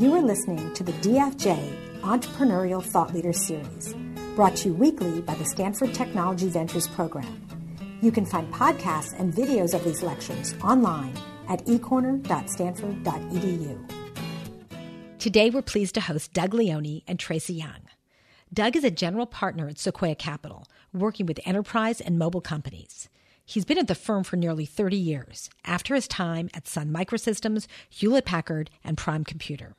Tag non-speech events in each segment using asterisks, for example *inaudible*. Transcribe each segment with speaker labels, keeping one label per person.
Speaker 1: You are listening to the DFJ Entrepreneurial Thought Leader Series, brought to you weekly by the Stanford Technology Ventures Program. You can find podcasts and videos of these lectures online at ecorner.stanford.edu. Today, we're pleased to host Doug Leone and Tracy Young. Doug is a general partner at Sequoia Capital, working with enterprise and mobile companies. He's been at the firm for nearly 30 years, after his time at Sun Microsystems, Hewlett Packard, and Prime Computer.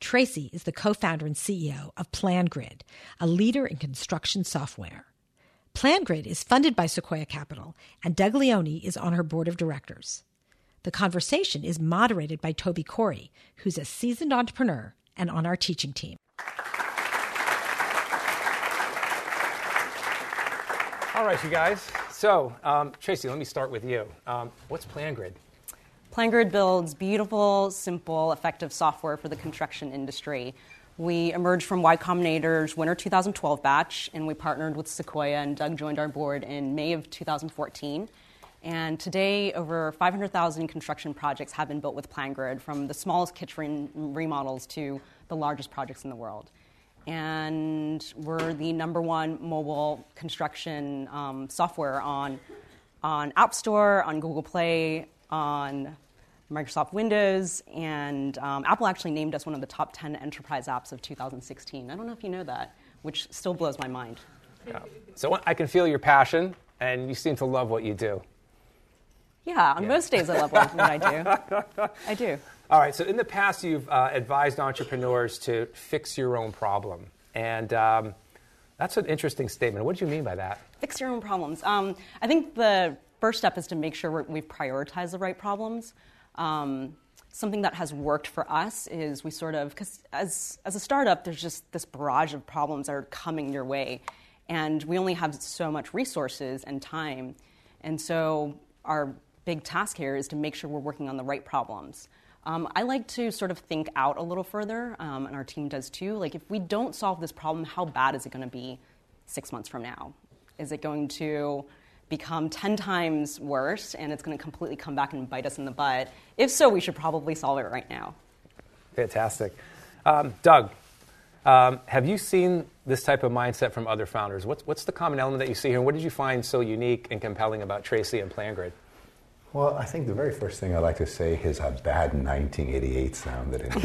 Speaker 1: Tracy is the co founder and CEO of PlanGrid, a leader in construction software. PlanGrid is funded by Sequoia Capital, and Doug Leone is on her board of directors. The conversation is moderated by Toby Corey, who's a seasoned entrepreneur and on our teaching team.
Speaker 2: All right, you guys. So, um, Tracy, let me start with you. Um, what's PlanGrid?
Speaker 3: PlanGrid builds beautiful, simple, effective software for the construction industry. We emerged from Y Combinator's winter 2012 batch, and we partnered with Sequoia, and Doug joined our board in May of 2014. And today, over 500,000 construction projects have been built with PlanGrid, from the smallest kitchen remodels to the largest projects in the world. And we're the number one mobile construction um, software on, on App Store, on Google Play, on Microsoft Windows, and um, Apple actually named us one of the top 10 enterprise apps of 2016. I don't know if you know that, which still blows my mind.
Speaker 2: Yeah. So I can feel your passion, and you seem to love what you do.
Speaker 3: Yeah, on yeah. most days I love what I do. I do. *laughs*
Speaker 2: All right, so in the past, you've uh, advised entrepreneurs to fix your own problem. And um, that's an interesting statement. What do you mean by that?
Speaker 3: Fix your own problems. Um, I think the first step is to make sure we've prioritized the right problems. Um, something that has worked for us is we sort of, because as, as a startup, there's just this barrage of problems that are coming your way. And we only have so much resources and time. And so our big task here is to make sure we're working on the right problems. Um, I like to sort of think out a little further, um, and our team does too. Like, if we don't solve this problem, how bad is it going to be six months from now? Is it going to become 10 times worse and it's going to completely come back and bite us in the butt? If so, we should probably solve it right now.
Speaker 2: Fantastic. Um, Doug, um, have you seen this type of mindset from other founders? What's, what's the common element that you see here? And what did you find so unique and compelling about Tracy and PlanGrid?
Speaker 4: Well, I think the very first thing I'd like to say is how bad 1988 sounded. *laughs* we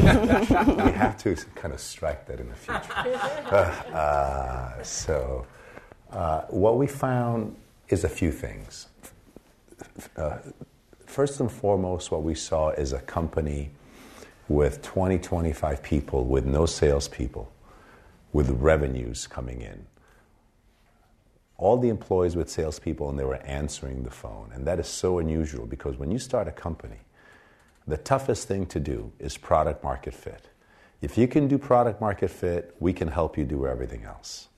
Speaker 4: have to kind of strike that in the future. *laughs* Uh, uh, so, uh, what we found is a few things. Uh, first and foremost, what we saw is a company with 20, 25 people, with no salespeople, with revenues coming in. All the employees with salespeople, and they were answering the phone. And that is so unusual because when you start a company, the toughest thing to do is product market fit. If you can do product market fit, we can help you do everything else.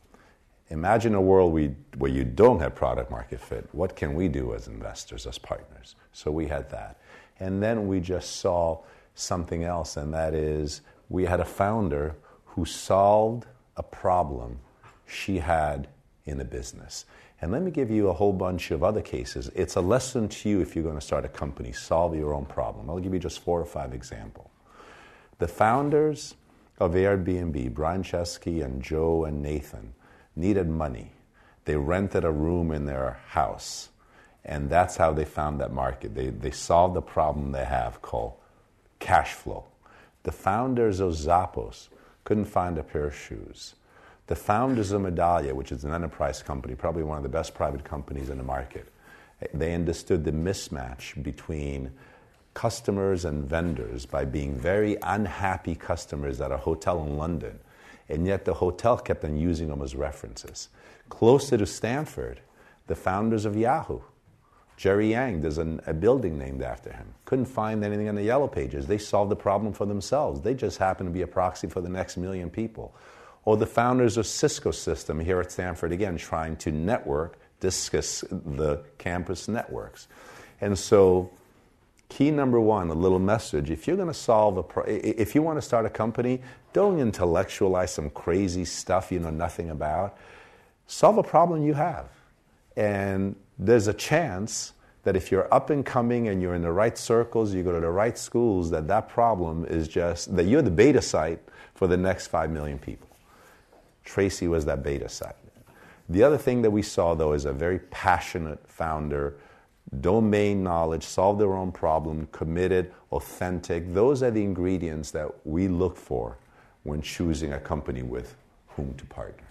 Speaker 4: Imagine a world we, where you don't have product market fit. What can we do as investors, as partners? So we had that. And then we just saw something else, and that is we had a founder who solved a problem she had in the business. And let me give you a whole bunch of other cases. It's a lesson to you if you're going to start a company, solve your own problem. I'll give you just four or five examples. The founders of Airbnb, Brian Chesky and Joe and Nathan, needed money. They rented a room in their house. And that's how they found that market. They, they solved the problem they have called cash flow. The founders of Zappos couldn't find a pair of shoes. The founders of Medallia, which is an enterprise company, probably one of the best private companies in the market, they understood the mismatch between customers and vendors by being very unhappy customers at a hotel in London and yet the hotel kept on using them as references. Closer to Stanford, the founders of Yahoo, Jerry Yang, there's an, a building named after him. Couldn't find anything in the yellow pages. They solved the problem for themselves. They just happened to be a proxy for the next million people. Or the founders of Cisco System here at Stanford, again, trying to network, discuss the campus networks. And so Key number one, a little message. If you're going to solve a, pro- if you want to start a company, don't intellectualize some crazy stuff you know nothing about. Solve a problem you have. And there's a chance that if you're up and coming and you're in the right circles, you go to the right schools, that that problem is just that you're the beta site for the next 5 million people. Tracy was that beta site. The other thing that we saw, though, is a very passionate founder, domain knowledge, solve their own problem, committed, authentic. Those are the ingredients that we look for when choosing a company with whom to partner.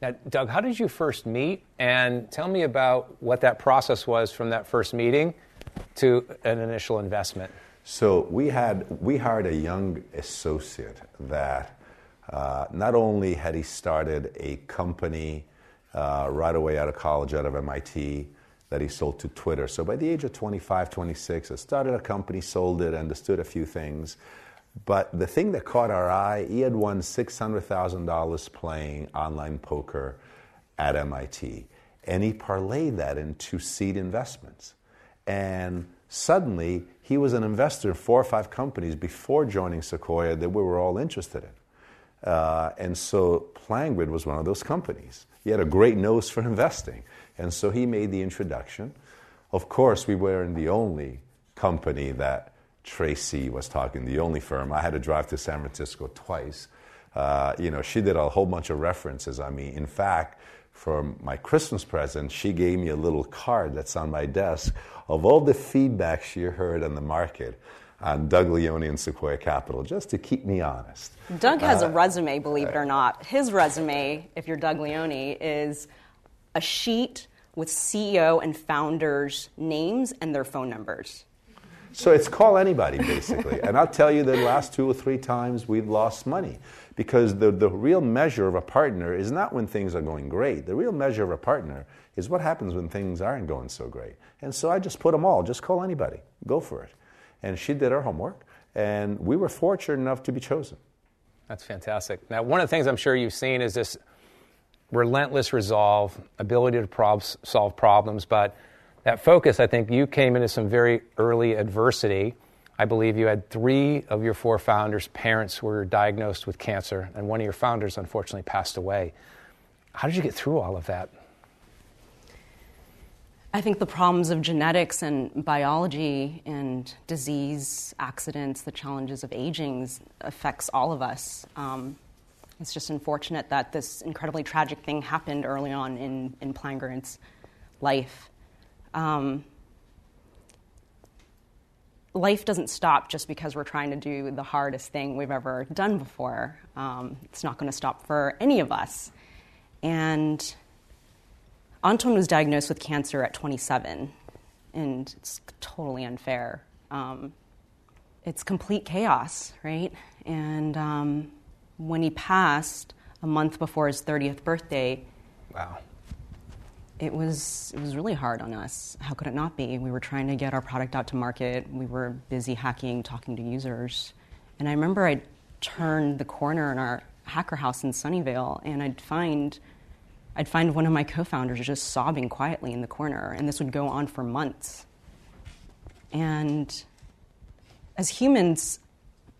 Speaker 2: Now, Doug, how did you first meet? And tell me about what that process was from that first meeting to an initial investment.
Speaker 4: So we had we hired a young associate that uh, not only had he started a company uh, right away out of college, out of MIT, that he sold to Twitter. So by the age of 25, 26, I started a company, sold it, understood a few things. But the thing that caught our eye, he had won $600,000 playing online poker at MIT. And he parlayed that into seed investments. And suddenly, he was an investor in four or five companies before joining Sequoia that we were all interested in. Uh, and so PlanGrid was one of those companies. He had a great nose for investing. And so he made the introduction. Of course, we weren't the only company that Tracy was talking, the only firm. I had to drive to San Francisco twice. Uh, you know, she did a whole bunch of references on me. In fact, for my Christmas present, she gave me a little card that's on my desk of all the feedback she heard on the market on Doug Leone and Sequoia Capital, just to keep me honest.
Speaker 3: Doug has uh, a resume, believe it or not. His resume, if you're Doug Leone, is a sheet with CEO and founders' names and their phone numbers.
Speaker 4: So it's call anybody, basically. and I'll tell you the last two or three times we've lost money because the, the real measure of a partner is not when things are going great. The real measure of a partner is what happens when things aren't going so great. And so I just put them all, just call anybody, go for it. And she did her homework, and we were fortunate enough to be chosen.
Speaker 2: That's fantastic. Now, one of the things I'm sure you've seen is this relentless resolve, ability to prob- solve problems, but that focus, I think you came into some very early adversity. I believe you had three of your four founders' parents were diagnosed with cancer, and one of your founders unfortunately passed away. How did you get through all of that?
Speaker 3: I think the problems of genetics and biology and disease, accidents, the challenges of aging affects all of us. Um, it's just unfortunate that this incredibly tragic thing happened early on in, in PlanGrid's life. Um, life doesn't stop just because we're trying to do the hardest thing we've ever done before. Um, it's not going to stop for any of us. And Anton was diagnosed with cancer at 27, and it's totally unfair. Um, it's complete chaos, right? And um, when he passed a month before his 30th birthday,
Speaker 2: wow,
Speaker 3: it was it was really hard on us. How could it not be? We were trying to get our product out to market. We were busy hacking, talking to users, and I remember I'd turn the corner in our hacker house in Sunnyvale, and I'd find I'd find one of my co founders just sobbing quietly in the corner, and this would go on for months. And as humans,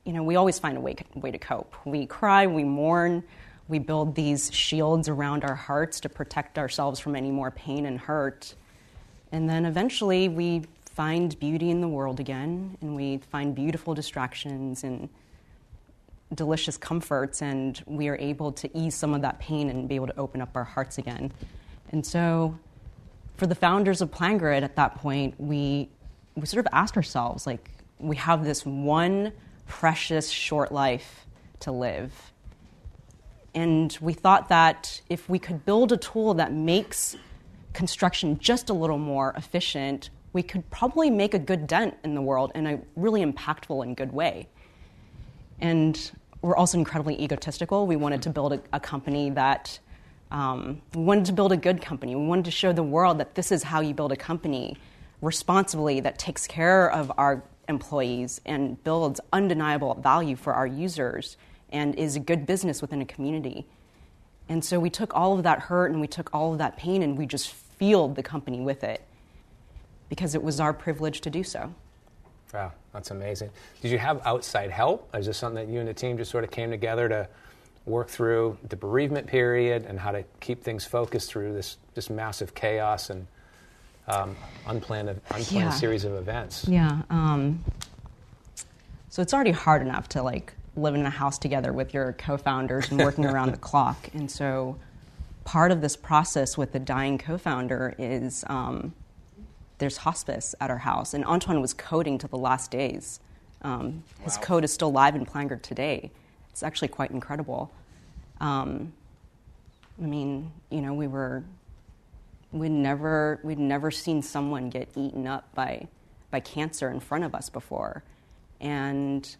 Speaker 3: you know, we always find a way, way to cope. We cry, we mourn, we build these shields around our hearts to protect ourselves from any more pain and hurt. And then eventually we find beauty in the world again, and we find beautiful distractions and delicious comforts, and we are able to ease some of that pain and be able to open up our hearts again. And so, for the founders of PlanGrid at that point, we, we sort of asked ourselves, like, we have this one precious short life to live. And we thought that if we could build a tool that makes construction just a little more efficient, we could probably make a good dent in the world in a really impactful and good way. And we're also incredibly egotistical. We wanted to build a, a company that um, we wanted to build a good company. We wanted to show the world that this is how you build a company responsibly that takes care of our employees and builds undeniable value for our users and is a good business within a community. And so we took all of that hurt and we took all of that pain and we just fueled the company with it because it was our privilege to do so.
Speaker 2: Wow, that's amazing. Did you have outside help? Is this something that you and the team just sort of came together to work through the bereavement period and how to keep things focused through this, this massive chaos and um, unplanned, unplanned
Speaker 3: Yeah.
Speaker 2: series of events.
Speaker 3: Yeah. Um, so it's already hard enough to like live in a house together with your co-founders and working around the *laughs* clock. And so part of this process with the dying co-founder is um, there's hospice at our house, and Antoine was coding to the last days. Um, his
Speaker 2: Wow.
Speaker 3: code is still live in PlanGrid today. It's actually quite incredible. Um, I mean, you know, we were we'd never we'd never seen someone get eaten up by by cancer in front of us before and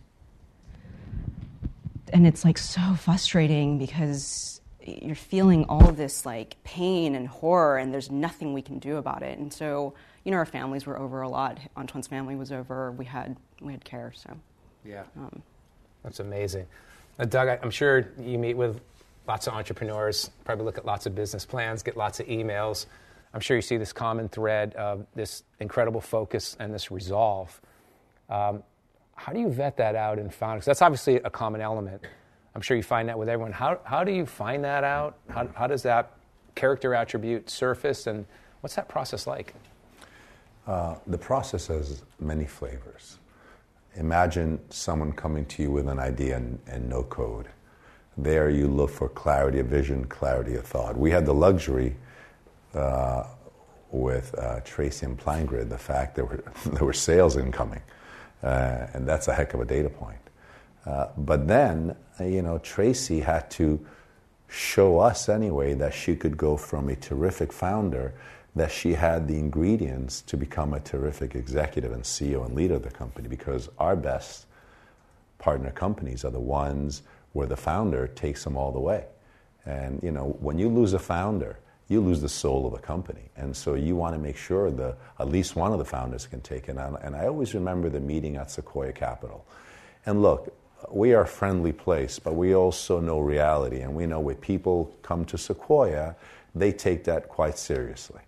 Speaker 3: and it's like so frustrating because you're feeling all this like pain and horror and there's nothing we can do about it and so you know our families were over a lot antoine's family was over we had we had care so
Speaker 2: Yeah.
Speaker 3: um,
Speaker 2: That's amazing. Now, Doug, I- I'm sure you meet with lots of entrepreneurs, probably look at lots of business plans, get lots of emails. I'm sure you see this common thread of this incredible focus and this resolve. Um, how do you vet that out in founders? That's obviously a common element. I'm sure you find that with everyone. How, how do you find that out? How, how does that character attribute surface? And what's that process like?
Speaker 4: Uh, the process has many flavors. Imagine someone coming to you with an idea and, and no code. There you look for clarity of vision, clarity of thought. We had the luxury uh, with uh, Tracy and Plangrid, the fact there were, *laughs* there were sales incoming. Uh, and that's a heck of a data point. Uh, but then, you know, Tracy had to show us anyway that she could go from a terrific founder, that she had the ingredients to become a terrific executive and CEO and leader of the company because our best partner companies are the ones where the founder takes them all the way. And you know, when you lose a founder, you lose the soul of a company. And so you want to make sure that at least one of the founders can take it on. And I always remember the meeting at Sequoia Capital. And look, we are a friendly place, but we also know reality. And we know when people come to Sequoia, they take that quite seriously.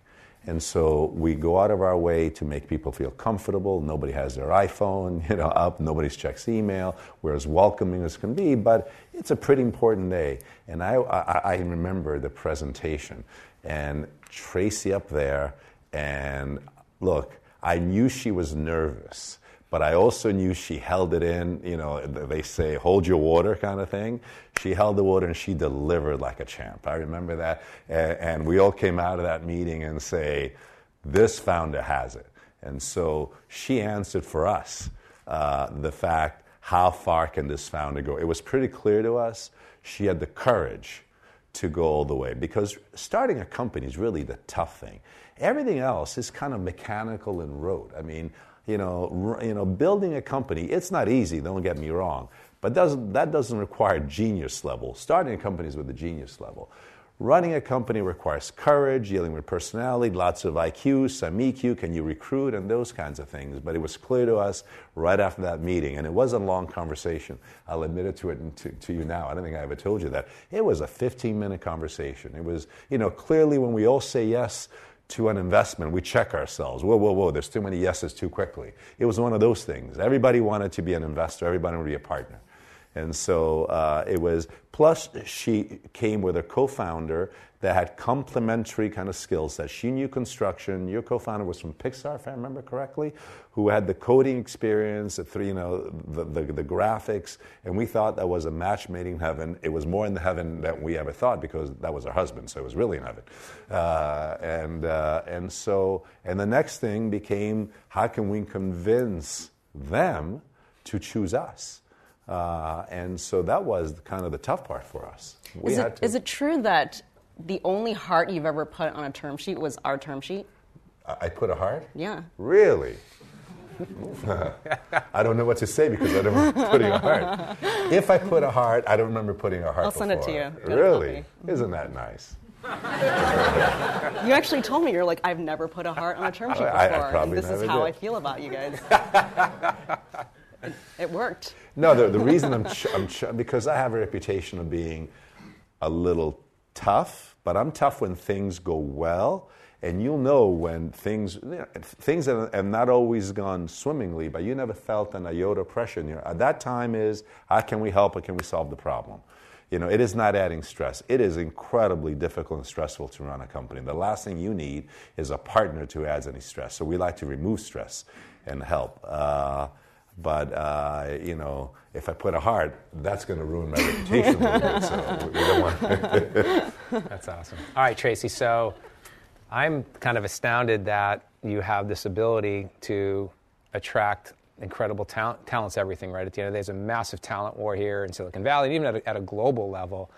Speaker 4: And so we go out of our way to make people feel comfortable. Nobody has their iPhone, *laughs* you know, up. Nobody checks email. We're as welcoming as can be, but it's a pretty important day. And I, I, I remember the presentation and Tracy up there. And look, I knew she was nervous, but I also knew she held it in. You know, they say, hold your water kind of thing. She held the water and she delivered like a champ. I remember that. And, we all came out of that meeting and say, this founder has it. And so she answered for us uh, the fact, how far can this founder go? It was pretty clear to us she had the courage to go all the way because starting a company is really the tough thing. Everything else is kind of mechanical and rote. I mean, you know, you know, building a company, it's not easy, don't get me wrong, but doesn't, that doesn't require genius level. Starting a company is with the genius level. Running a company requires courage, dealing with personality, lots of IQ, some EQ, can you recruit, and those kinds of things. But it was clear to us right after that meeting, and it wasn't a long conversation. I'll admit it to it to, to you now. I don't think I ever told you that. It was a 15 minute conversation. It was, you know, clearly when we all say yes to an investment, we check ourselves. Whoa, whoa, whoa, there's too many yeses too quickly. It was one of those things. Everybody wanted to be an investor, everybody wanted to be a partner. And so uh, it was, plus she came with a co founder that had complementary kind of skill sets. She knew construction. Your co founder was from Pixar, if I remember correctly, who had the coding experience, the, three, you know, the, the, the graphics. And we thought that was a match made in heaven. It was more in the heaven than we ever thought because that was her husband, so it was really in heaven. Uh, and, uh, and so, and the next thing became how can we convince them to choose us? Uh, and so that was kind of the tough part for us. We
Speaker 3: is, it,
Speaker 4: to-
Speaker 3: is it true that the only heart you've ever put on a term sheet was our term sheet?
Speaker 4: I- put a heart?
Speaker 3: Yeah.
Speaker 4: Really? *laughs* I don't know what to say because I don't remember *laughs* putting a heart. If I put a heart, I don't remember putting a heart
Speaker 3: I'll send it to you.
Speaker 4: Really? Isn't that nice?
Speaker 3: You actually told me you're like I've never put a heart on a term sheet before.
Speaker 4: I- I
Speaker 3: this is how
Speaker 4: did.
Speaker 3: I feel about you guys. *laughs* *laughs* it, worked.
Speaker 4: No, the, the reason I'm, ch- I'm ch- because I have a reputation of being a little tough, but I'm tough when things go well, and you'll know when things things have, have not always gone swimmingly, but you never felt an iota pressure. in your- At that time is how can we help or can we solve the problem? You know, it is not adding stress. It is incredibly difficult and stressful to run a company. The last thing you need is a partner to add any stress. So we like to remove stress and help. Uh, but uh, you know, if I put a heart, that's going to ruin my *laughs* reputation a little bit. So we don't
Speaker 2: want. *laughs* that's awesome. All right, Tracy. So I'm kind of astounded that you have this ability to attract incredible talent. Talent's everything, right? At the end of the day, there's a massive talent war here in Silicon Valley, and even at a, at a global level.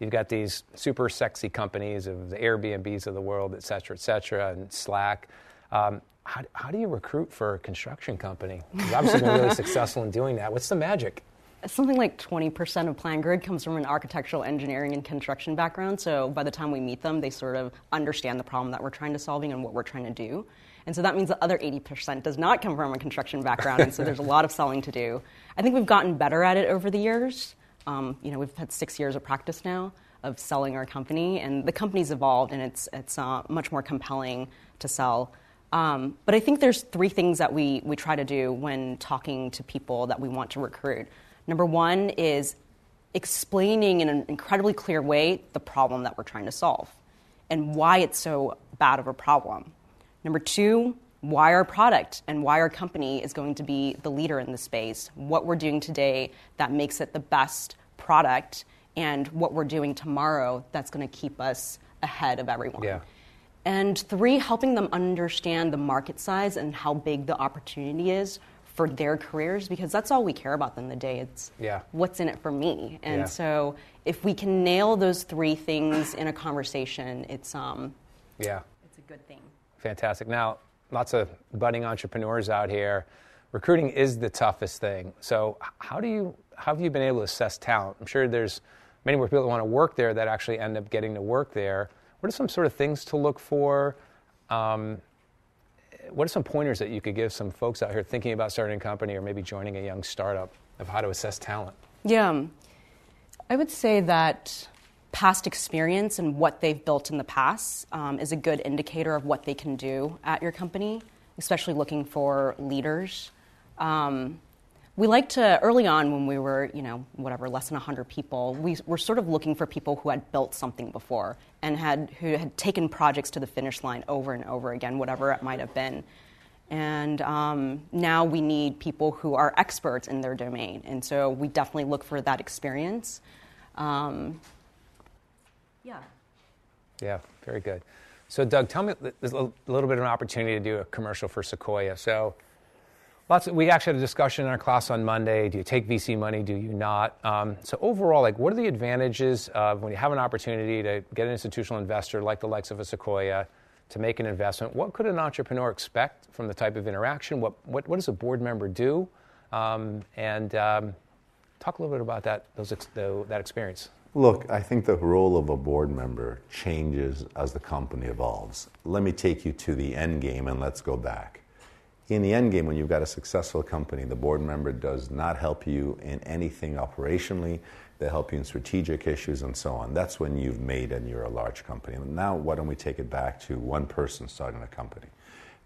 Speaker 2: You've got these super sexy companies of the Airbnbs of the world, et cetera, et cetera, and Slack. Um, how, how do you recruit for a construction company? You've obviously been really *laughs* successful in doing that. What's the magic?
Speaker 3: Something like 20% of PlanGrid comes from an architectural engineering and construction background. So by the time we meet them, they sort of understand the problem that we're trying to solving and what we're trying to do. And so that means the other 80% does not come from a construction background, and so there's a lot of selling to do. I think we've gotten better at it over the years. Um, you know, we've had six years of practice now of selling our company, and the company's evolved, and it's, it's uh, much more compelling to sell. Um, but I think there's three things that we, we try to do when talking to people that we want to recruit. Number one is explaining in an incredibly clear way the problem that we're trying to solve and why it's so bad of a problem. Number two, why our product and why our company is going to be the leader in the space, what we're doing today that makes it the best product, and what we're doing tomorrow that's going to keep us ahead of everyone.
Speaker 2: Yeah.
Speaker 3: And three, helping them understand the market size and how big the opportunity is for their careers because that's all we care about in the day. It's
Speaker 2: yeah.
Speaker 3: what's in it for me. And
Speaker 2: yeah.
Speaker 3: so if we can nail those three things in a conversation, it's um
Speaker 2: yeah.
Speaker 3: It's a good thing.
Speaker 2: Fantastic. Now, lots of budding entrepreneurs out here. Recruiting is the toughest thing. So, how do you how have you been able to assess talent? I'm sure there's many more people that want to work there that actually end up getting to work there. What are some sort of things to look for? Um, what are some pointers that you could give some folks out here thinking about starting a company or maybe joining a young startup of how to assess talent?
Speaker 3: Yeah, I would say that past experience and what they've built in the past um, is a good indicator of what they can do at your company, especially looking for leaders. Um, we like to early on when we were you know whatever less than 100 people we were sort of looking for people who had built something before and had who had taken projects to the finish line over and over again whatever it might have been and um, now we need people who are experts in their domain and so we definitely look for that experience um, yeah.
Speaker 2: Yeah, very good. So, Doug, tell me, there's a little bit of an opportunity to do a commercial for Sequoia. So, lots. Of, we actually had a discussion in our class on Monday. Do you take VC money? Do you not? Um, so, overall, like, what are the advantages of when you have an opportunity to get an institutional investor like the likes of a Sequoia to make an investment? What could an entrepreneur expect from the type of interaction? What what, what does a board member do? Um, and um, talk a little bit about that those the, that experience.
Speaker 4: Look, I think the role of a board member changes as the company evolves. Let me take you to the end game and let's go back. In the end game, when you've got a successful company, the board member does not help you in anything operationally. They help you in strategic issues and so on. That's when you've made and you're a large company. Now, why don't we take it back to one person starting a company?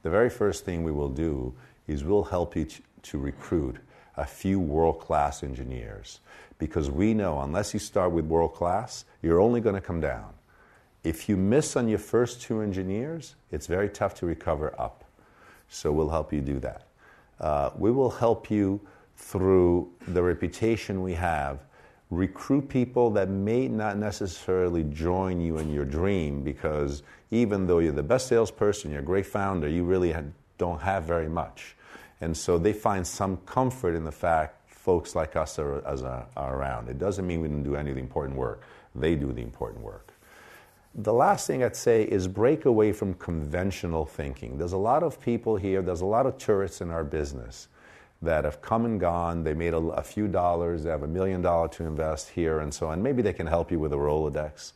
Speaker 4: The very first thing we will do is we'll help you to, recruit a few world class engineers because we know unless you start with world class, you're only going to come down. If you miss on your first two engineers, it's very tough to recover up. So we'll help you do that. Uh, we will help you through the reputation we have. Recruit people that may not necessarily join you in your dream because even though you're the best salesperson, you're a great founder, you really don't have very much. And so they find some comfort in the fact folks like us are, are, are around. It doesn't mean we didn't do any of the important work. They do the important work. The last thing I'd say is break away from conventional thinking. There's a lot of people here, there's a lot of tourists in our business that have come and gone. They made a, a few dollars, they have a million dollars to invest here and so on. Maybe they can help you with a Rolodex.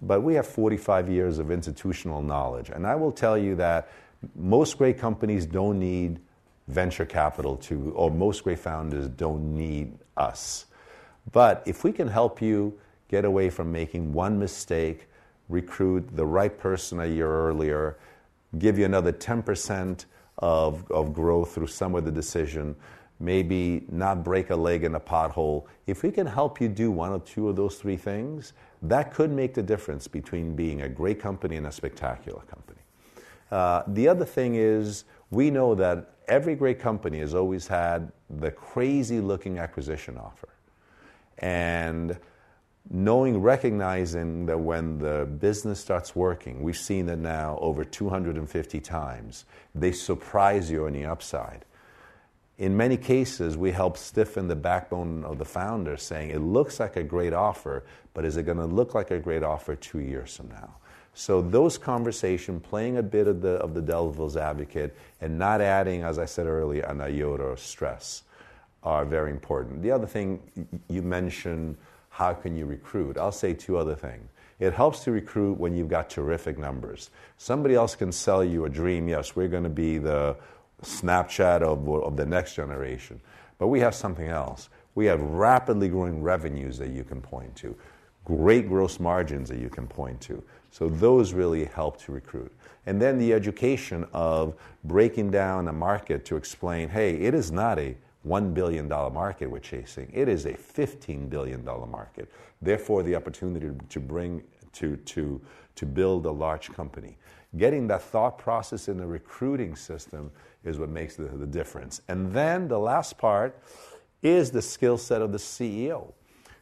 Speaker 4: But we have 45 years of institutional knowledge. And I will tell you that most great companies don't need venture capital to, or most great founders don't need us. But if we can help you get away from making one mistake, recruit the right person a year earlier, give you another 10% of, of growth through some of the decision, maybe not break a leg in a pothole. If we can help you do one or two of those three things, that could make the difference between being a great company and a spectacular company. Uh, the other thing is, we know that every great company has always had the crazy looking acquisition offer. And knowing, recognizing that when the business starts working, we've seen it now over 250 times, they surprise you on the upside. In many cases, we help stiffen the backbone of the founder, saying it looks like a great offer, but is it going to look like a great offer two years from now? So those conversations, playing a bit of the, of the devil's advocate and not adding, as I said earlier, an iota of stress are very important. The other thing you mentioned, how can you recruit? I'll say two other things. It helps to recruit when you've got terrific numbers. Somebody else can sell you a dream. Yes, we're going to be the Snapchat of, of the next generation. But we have something else. We have rapidly growing revenues that you can point to, great gross margins that you can point to. So those really help to recruit. And then the education of breaking down a market to explain hey, it is not a $1 billion market we're chasing, it is a $15 billion market. Therefore, the opportunity to bring, to, to, to build a large company. Getting that thought process in the recruiting system is what makes the, the difference. And then the last part is the skill set of the CEO.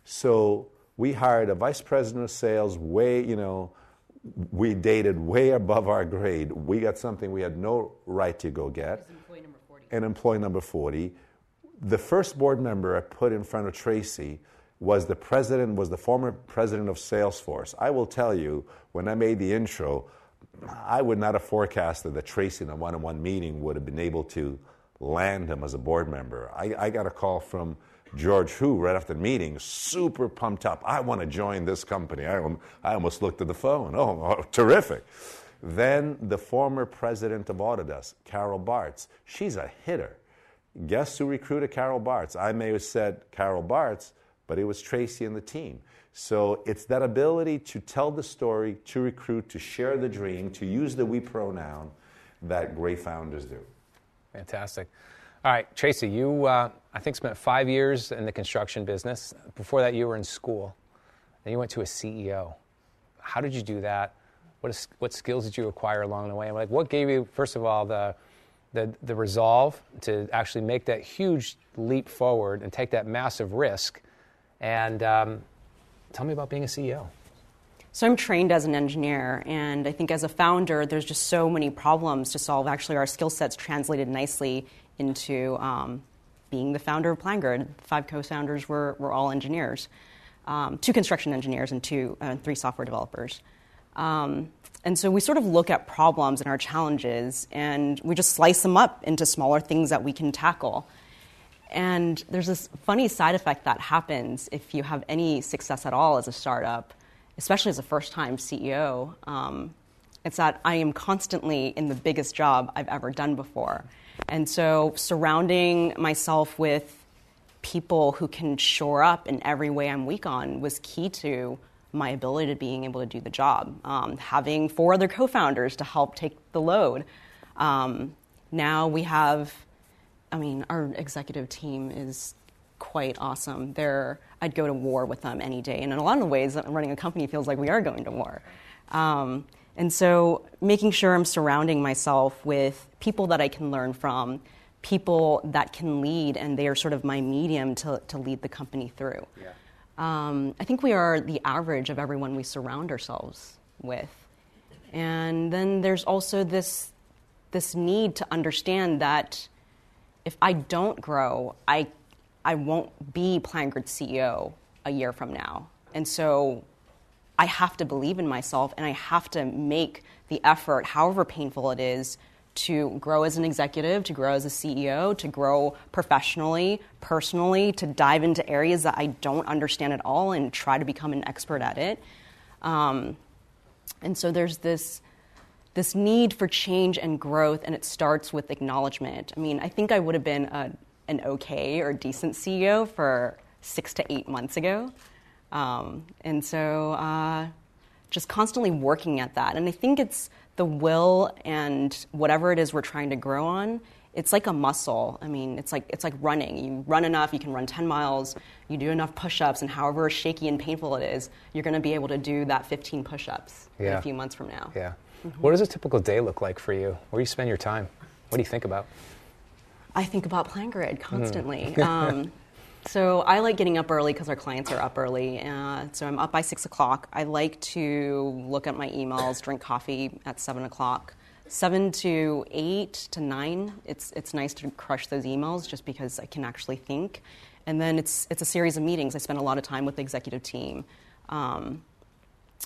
Speaker 4: So we hired a vice president of sales way, you know, we dated way above our grade. We got something we had no right to go get.
Speaker 3: Employee number 40.
Speaker 4: And employee number 40. The first board member I put in front of Tracy was the president, was the former president of Salesforce. I will tell you, when I made the intro, I would not have forecasted that Tracy in a one on one meeting would have been able to land him as a board member. I, I got a call from George Hu, right after the meeting, super pumped up. I want to join this company. I, I almost looked at the phone. Oh, oh, *laughs* terrific. Then the former president of Autodesk, Carol Bartz, she's a hitter. Guess who recruited Carol Bartz? I may have said Carol Bartz, but it was Tracy and the team. So it's that ability to tell the story, to recruit, to share the dream, to use the we pronoun that great founders do.
Speaker 2: Fantastic. All right, Tracy, you, uh, I think, spent five years in the construction business. Before that, you were in school. Then you went to a CEO. How did you do that? What, is, what skills did you acquire along the way? And like, what gave you, first of all, the, the, the resolve to actually make that huge leap forward and take that massive risk? And um, tell me about being a CEO.
Speaker 3: So I'm trained as an engineer, and I think as a founder, there's just so many problems to solve. Actually, our skill sets translated nicely into um, being the founder of PlanGrid. Five co-founders were, were all engineers, um, two construction engineers and two, uh, three software developers. Um, and so we sort of look at problems and our challenges, and we just slice them up into smaller things that we can tackle. And there's this funny side effect that happens if you have any success at all as a startup, especially as a first time CEO. Um, it's that I am constantly in the biggest job I've ever done before. And so surrounding myself with people who can shore up in every way I'm weak on was key to my ability to being able to do the job. Um, having four other co founders to help take the load. Um, now we have, I mean, our executive team is quite awesome. They're, I'd go to war with them any day. And in a lot of ways, running a company feels like we are going to war. Um, and so making sure I'm surrounding myself with people that I can learn from, people that can lead, and they are sort of my medium to, to lead the company through. Yeah. Um, I think we are the average of everyone we surround ourselves with. And then there's also this, this need to understand that if I don't grow, I, I won't be PlanGrid CEO a year from now. And so I have to believe in myself and I have to make the effort, however painful it is, to grow as an executive, to grow as a CEO, to grow professionally, personally, to dive into areas that I don't understand at all and try to become an expert at it. Um, and so there's this this need for change and growth, and it starts with acknowledgement. I mean, I think I would have been a, an okay or decent CEO for six to eight months ago. Um, and so uh, just constantly working at that. And I think it's the will and whatever it is we're trying to grow on it's like a muscle. I mean, it's like it's like running. You run enough, you can run 10 miles. You do enough push-ups, and however shaky and painful it is, you're going to be able to do that 15 push-ups in a few months from now.
Speaker 2: Yeah. What does a typical day look like for you? Where do you spend your time? What do you think about?
Speaker 3: I think about PlanGrid constantly. *laughs* um, so I like getting up early because our clients are up early. Uh, so I'm up by six o'clock. I like to look at my emails, drink coffee at seven o'clock. Seven to eight to nine, it's it's nice to crush those emails just because I can actually think. And then it's it's a series of meetings. I spend a lot of time with the executive team. Um,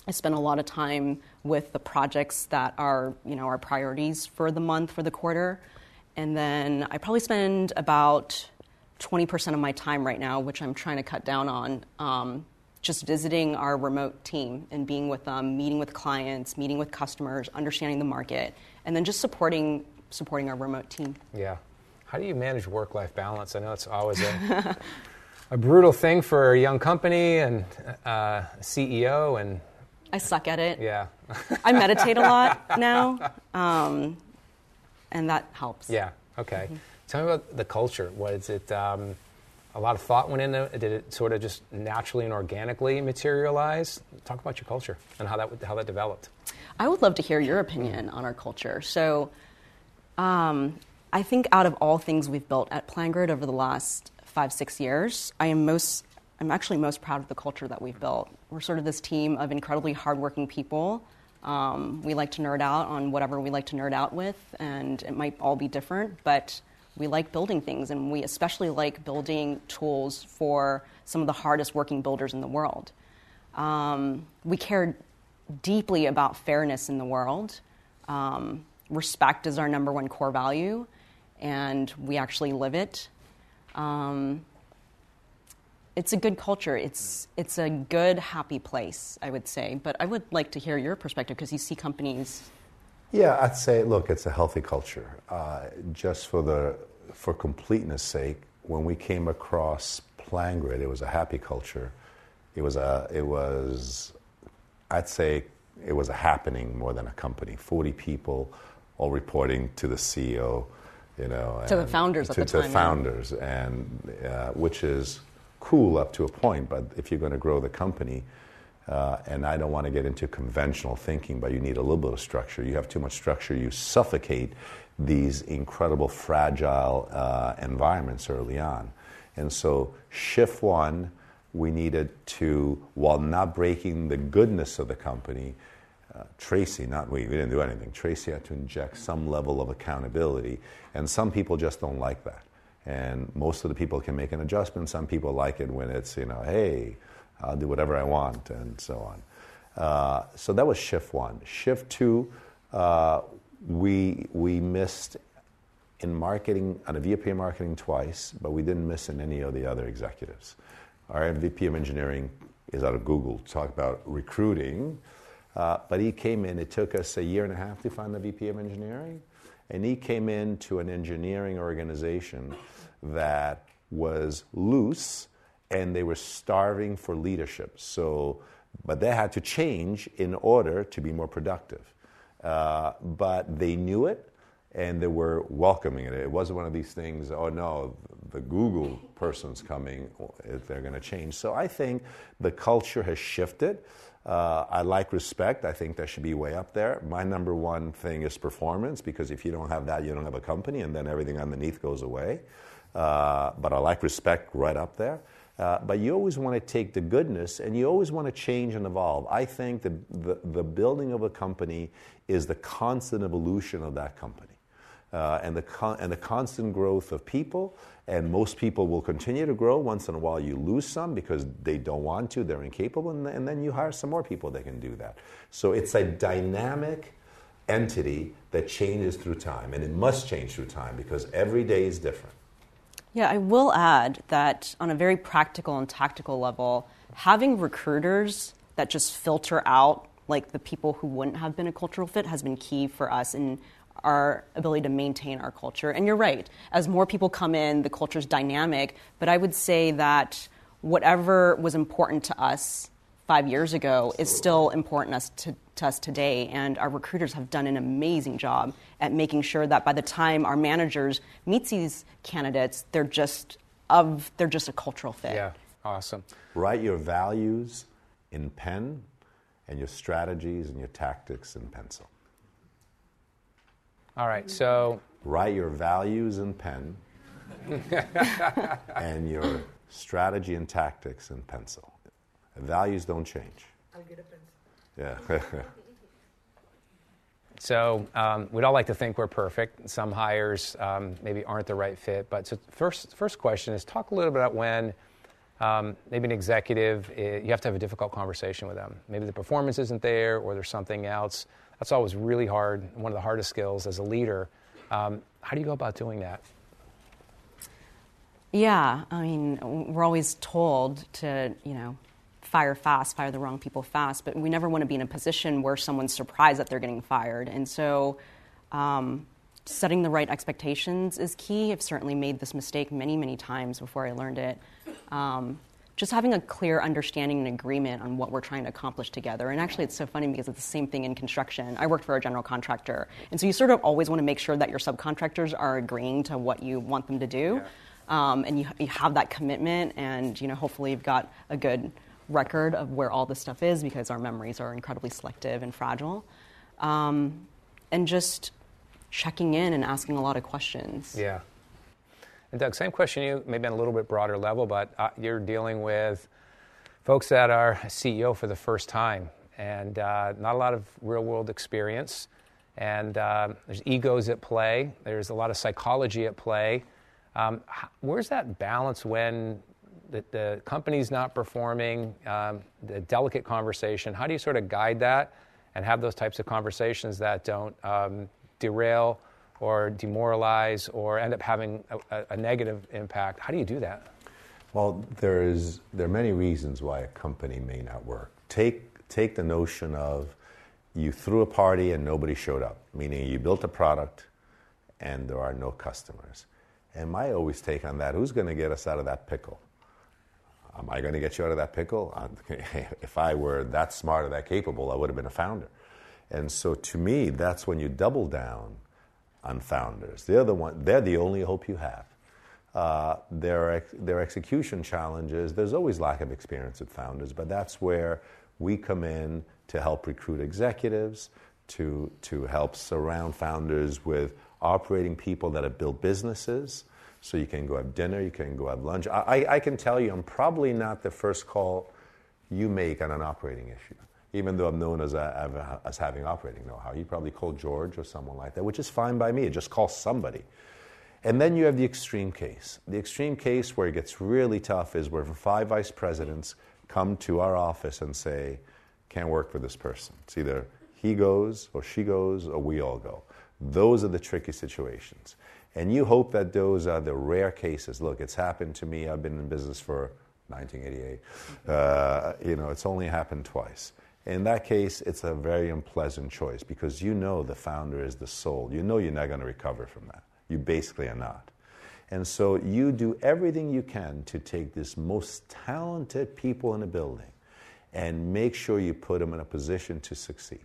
Speaker 3: I spend a lot of time with the projects that are, you know, our priorities for the month, for the quarter. And then I probably spend about 20% of my time right now, which I'm trying to cut down on, um, just visiting our remote team and being with them, meeting with clients, meeting with customers, understanding the market, and then just supporting, supporting our remote team.
Speaker 2: Yeah. How do you manage work life balance? I know it's always a, *laughs* a brutal thing for a young company and uh, CEO, and
Speaker 3: I suck at it.
Speaker 2: yeah.
Speaker 3: I meditate a lot *laughs* now, um, and that helps.
Speaker 2: Yeah. Okay. Tell me about the culture. Was it um, a lot of thought went into it? Did it sort of just naturally and organically materialize? Talk about your culture and how that how that developed.
Speaker 3: I would love to hear your opinion on our culture. So, um, I think out of all things we've built at PlanGrid over the last five, six years, I am most, I'm actually most proud of the culture that we've built. We're sort of this team of incredibly hardworking people. Um, we like to nerd out on whatever we like to nerd out with, and it might all be different, but we like building things, and we especially like building tools for some of the hardest working builders in the world. Um, we care deeply about fairness in the world. Um, respect is our number one core value, and we actually live it. Um, it's a good culture. It's it's a good, happy place, I would say. But I would like to hear your perspective because you see companies.
Speaker 4: Yeah, I'd say, look, it's a healthy culture. Uh, just for the for completeness' sake, when we came across PlanGrid, it was a happy culture. It was a it was, I'd say, it was a happening more than a company. Forty people, all reporting to the CEO, you know,
Speaker 3: To the founders
Speaker 4: to,
Speaker 3: the
Speaker 4: to
Speaker 3: time,
Speaker 4: the
Speaker 3: yeah.
Speaker 4: founders, and uh, which is cool up to a point. But if you're going to grow the company, uh, and I don't want to get into conventional thinking, but you need a little bit of structure. You have too much structure, you suffocate these incredible fragile uh, environments early on. And so, shift one, we needed to, while not breaking the goodness of the company, uh, Tracy, not we, we didn't do anything. Tracy had to inject some level of accountability, and some people just don't like that. And most of the people can make an adjustment. Some people like it when it's, you know, hey, I'll do whatever I want, and so on. Uh, so that was shift one. Shift two, uh, we, we missed in marketing, on a VP marketing twice, but we didn't miss in any of the other executives. Our VP of engineering is out of Google to talk about recruiting, uh, but he came in, it took us a year and a half to find the VP of engineering, and he came into an engineering organization that was loose and they were starving for leadership. So, but they had to change in order to be more productive. Uh, but they knew it and they were welcoming it. It wasn't one of these things, oh no, the Google person's coming, they're going to change. So I think the culture has shifted. Uh, I like respect. I think that should be way up there. My number one thing is performance because if you don't have that, you don't have a company, and then everything underneath goes away. Uh, but I like respect right up there. Uh, but you always want to take the goodness and you always want to change and evolve. I think the, the, the building of a company is the constant evolution of that company. Uh, and, the con- and the constant growth of people, and most people will continue to grow. Once in a while, you lose some because they don't want to, they're incapable, and, and then you hire some more people that can do that. So it's a dynamic entity that changes through time, and it must change through time because every day is different.
Speaker 3: Yeah, I will add that on a very practical and tactical level, having recruiters that just filter out like the people who wouldn't have been a cultural fit has been key for us in our ability to maintain our culture. And you're right, as more people come in, the culture's dynamic, but I would say that whatever was important to us five years ago is still important to us to to us today. And our recruiters have done an amazing job at making sure that by the time our managers meet these candidates, they're just of they're just a cultural fit.
Speaker 2: Yeah, awesome.
Speaker 4: Write your values in pen and your strategies and your tactics in pencil.
Speaker 2: All right, so
Speaker 4: Write your values in pen *laughs* and your strategy and tactics in pencil. Values don't change.
Speaker 5: I'll get a pencil.
Speaker 4: Yeah. *laughs*
Speaker 2: So um, we'd all like to think we're perfect. Some hires um, maybe aren't the right fit. But so first, first question is talk a little bit about when um, maybe an executive eh, you have to have a difficult conversation with them. Maybe the performance isn't there, or there's something else. That's always really hard. One of the hardest skills as a leader. Um, how do you go about doing that?
Speaker 3: Yeah, I mean, we're always told to, you know, fire fast, fire the wrong people fast, but we never want to be in a position where someone's surprised that they're getting fired. And so, um, setting the right expectations is key. I've certainly made this mistake many, many times before I learned it. Um, just having a clear understanding and agreement on what we're trying to accomplish together. And actually, it's so funny because it's the same thing in construction. I worked for a general contractor. And so you sort of always want to make sure that your subcontractors are agreeing to what you want them to do.
Speaker 2: Yeah.
Speaker 3: Um, and you, you have that commitment, and you know, hopefully, you've got a good record of where all this stuff is because our memories are incredibly selective and fragile. Um, and just checking in and asking a lot of questions.
Speaker 2: Yeah. And Doug, same question you, maybe on a little bit broader level, but uh, you're dealing with folks that are CEO for the first time and uh, not a lot of real world experience. And uh, there's egos at play, there's a lot of psychology at play. Um, where's that balance when the, the company's not performing, um, the delicate conversation? How do you sort of guide that and have those types of conversations that don't um, derail or demoralize or end up having a, a, negative impact? How do you do that?
Speaker 4: Well, there is there are many reasons why a company may not work. Take take the notion of you threw a party and nobody showed up, meaning you built a product and there are no customers. And my always take on that, who's going to get us out of that pickle? Am I going to get you out of that pickle? *laughs* if I were that smart or that capable, I would have been a founder. And so to me, that's when you double down on founders. They're the, one, they're the only hope you have. Uh, their, their execution challenges, there's always lack of experience with founders, but that's where we come in to help recruit executives, to, to help surround founders with operating people that have built businesses. So you can go have dinner, you can go have lunch. I, I can tell you, I'm probably not the first call you make on an operating issue, even though I'm known as, a, as having operating know how. You probably call George or someone like that, which is fine by me. Just call somebody. And then you have the extreme case. The extreme case where it gets really tough is where five vice presidents come to our office and say, can't work for this person. It's either he goes or she goes or we all go. Those are the tricky situations. And you hope that those are the rare cases. Look, it's happened to me. I've been in business for 1988. Uh, you know, it's only happened twice. In that case, it's a very unpleasant choice because you know the founder is the soul. You know you're not going to recover from that. You basically are not. And so you do everything you can to take this most talented people in a building and make sure you put them in a position to succeed.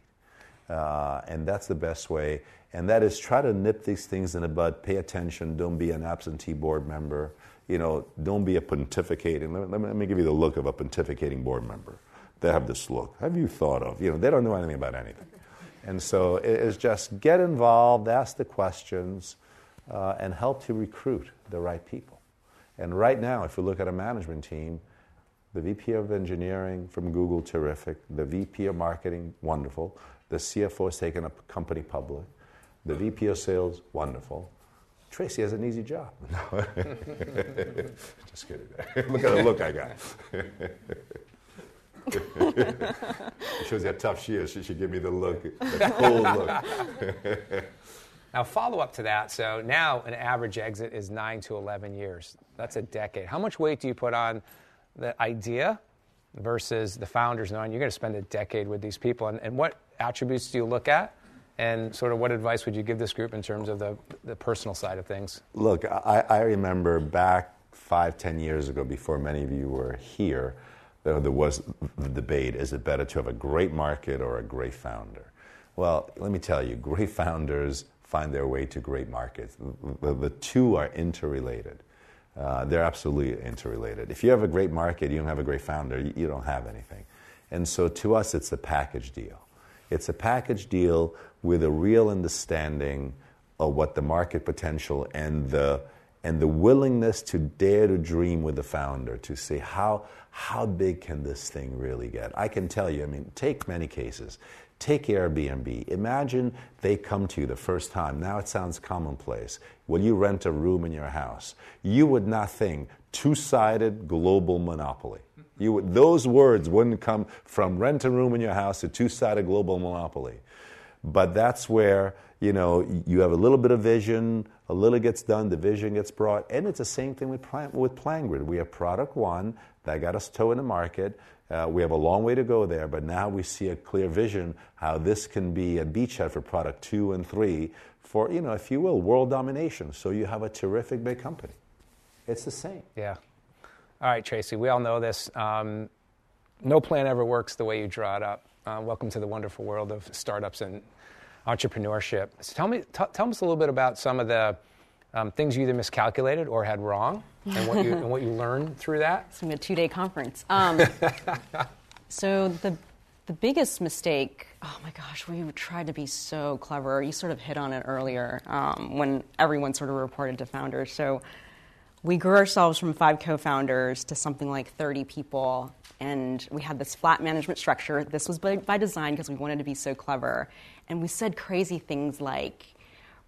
Speaker 4: Uh, and that's the best way. And that is try to nip these things in the bud. Pay attention. Don't be an absentee board member. You know, don't be a pontificating. Let me, let me give you the look of a pontificating board member. They have this look. Have you thought of? You know, they don't know anything about anything. And so it is just get involved, ask the questions, uh, and help to recruit the right people. And right now, if you look at a management team, the VP of engineering from Google, terrific. The VP of marketing, wonderful. The CFO has taken a company public. The VP of sales, wonderful. Tracy has an easy job. *laughs* *laughs* Just kidding. *laughs* look at the look I got. it shows you how tough she is. She should give me the look, the cold look.
Speaker 2: Now, follow up to that. So now an average exit is nine to 11 years. That's a decade. How much weight do you put on the idea versus the founders knowing you're going to spend a decade with these people? And, and what attributes do you look at? And sort of what advice would you give this group in terms of the, the personal side of things?
Speaker 4: Look, I, I remember back five, ten years ago, before many of you were here, there was the debate is it better to have a great market or a great founder? Well, let me tell you, great founders find their way to great markets. The, the two are interrelated. Uh, they're absolutely interrelated. If you have a great market, you don't have a great founder, you, you don't have anything. And so to us, it's a package deal. It's a package deal with a real understanding of what the market potential and the and the willingness to dare to dream with the founder to say how how big can this thing really get? I can tell you i mean take many cases. Take airbnb. Imagine they come to you the first time. Now it sounds commonplace. When you rent a room in your house? You would not think two-sided global monopoly you would, those words wouldn't come from rent a room in your house to two-sided global monopoly but that's where you know you have a little bit of vision a little gets done, the vision gets brought, and it's the same thing with, plan- with PlanGrid. We have product one that got us toe in the market. Uh, we have a long way to go there, but now we see a clear vision how this can be a beachhead for product two and three for, you know, if you will, world domination. So you have a terrific big company. It's the same.
Speaker 2: Yeah. All right, Tracy, we all know this. Um, no plan ever works the way you draw it up. Uh, welcome to the wonderful world of startups and entrepreneurship. So tell me, t- tell us a little bit about some of the um, things you either miscalculated or had wrong, and what you *laughs* and what you learned through that.
Speaker 3: It's a two-day conference. Um, *laughs* so the the biggest mistake. Oh my gosh, we tried to be so clever. You sort of hit on it earlier um, when everyone sort of reported to founders. So we grew ourselves from five co-founders to something like 30 people and we had this flat management structure this was by, by design because we wanted to be so clever and we said crazy things like,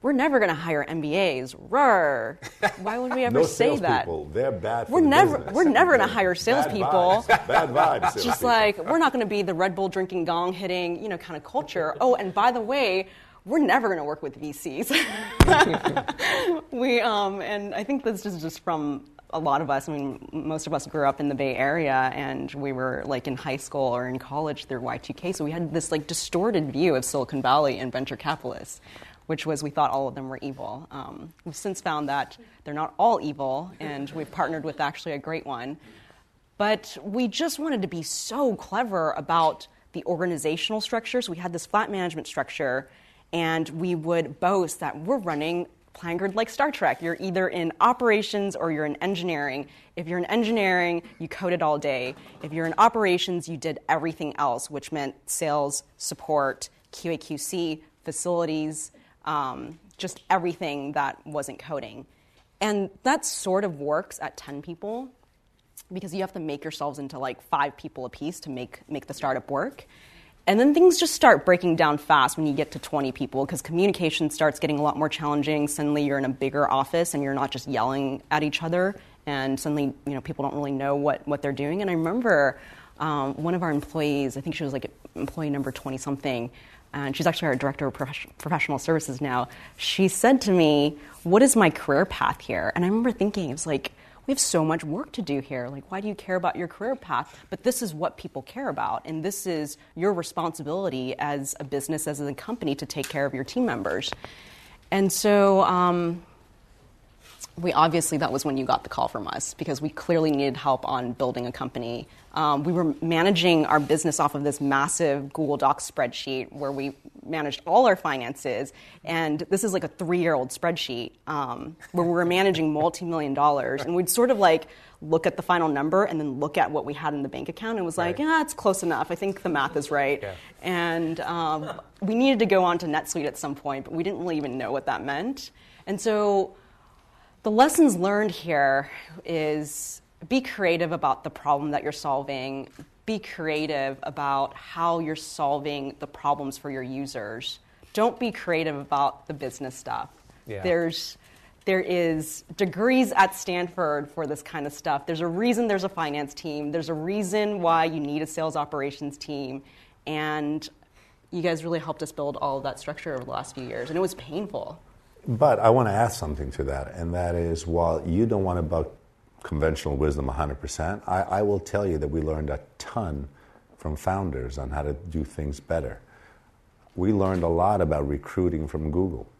Speaker 3: we're never going to hire MBAs. Roar. Why would we *laughs* ever
Speaker 4: no
Speaker 3: say that?
Speaker 4: People. They're bad
Speaker 3: we're never
Speaker 4: business.
Speaker 3: we're never going *laughs* to hire salespeople. *laughs*
Speaker 4: Bad vibes. Bad vibes
Speaker 3: Just like we're not going to be the Red Bull drinking gong hitting, you know, kind of culture. Oh, and by the way, we're never going to work with VCs. We um, and I think this is just from a lot of us, I mean, most of us grew up in the Bay Area and we were like in high school or in college through Y2K, so we had this like distorted view of Silicon Valley and venture capitalists, which was we thought all of them were evil. Um, we've since found that they're not all evil, and we've partnered with actually a great one. But we just wanted to be so clever about the organizational structures. We had this flat management structure, and we would boast that we're running PlanGrid like Star Trek. You're either in operations or you're in engineering. If you're in engineering, you coded all day. If you're in operations, you did everything else, which meant sales, support, QA/QC, facilities, um, just everything that wasn't coding. And that sort of works at 10 people because you have to make yourselves into like five people a piece to make, make the startup work. And then things just start breaking down fast when you get to 20 people because communication starts getting a lot more challenging. Suddenly you're in a bigger office and you're not just yelling at each other. And suddenly, you know, people don't really know what, what they're doing. And I remember um, one of our employees, I think she was like employee number 20 something, and she's actually our director of professional services now. She said to me, What is my career path here? And I remember thinking, it was like, we have so much work to do here. Like, why do you care about your career path? But this is what people care about. And this is your responsibility as a business, as a company, to take care of your team members. And so, um, we obviously, that was when you got the call from us because we clearly needed help on building a company um, we were managing our business off of this massive Google Docs spreadsheet where we managed all our finances. And this is like a three year old spreadsheet um, where we were managing multi million dollars. And we'd sort of like look at the final number and then look at what we had in the bank account and was like, right. yeah, it's close enough. I think the math is right. Yeah. And um, we needed to go on to NetSuite at some point, but we didn't really even know what that meant. And so the lessons learned here is be creative about the problem that you're solving. Be creative about how you're solving the problems for your users. Don't be creative about the business stuff. Yeah. There's there is degrees at Stanford for this kind of stuff. There's a reason there's a finance team. There's a reason why you need a sales operations team. And you guys really helped us build all of that structure over the last few years. And it was painful.
Speaker 4: But I want to add something to that, and that is while you don't want to conventional wisdom 100%. I, I, will tell you that we learned a ton from founders on how to do things better. We learned a lot about recruiting from Google.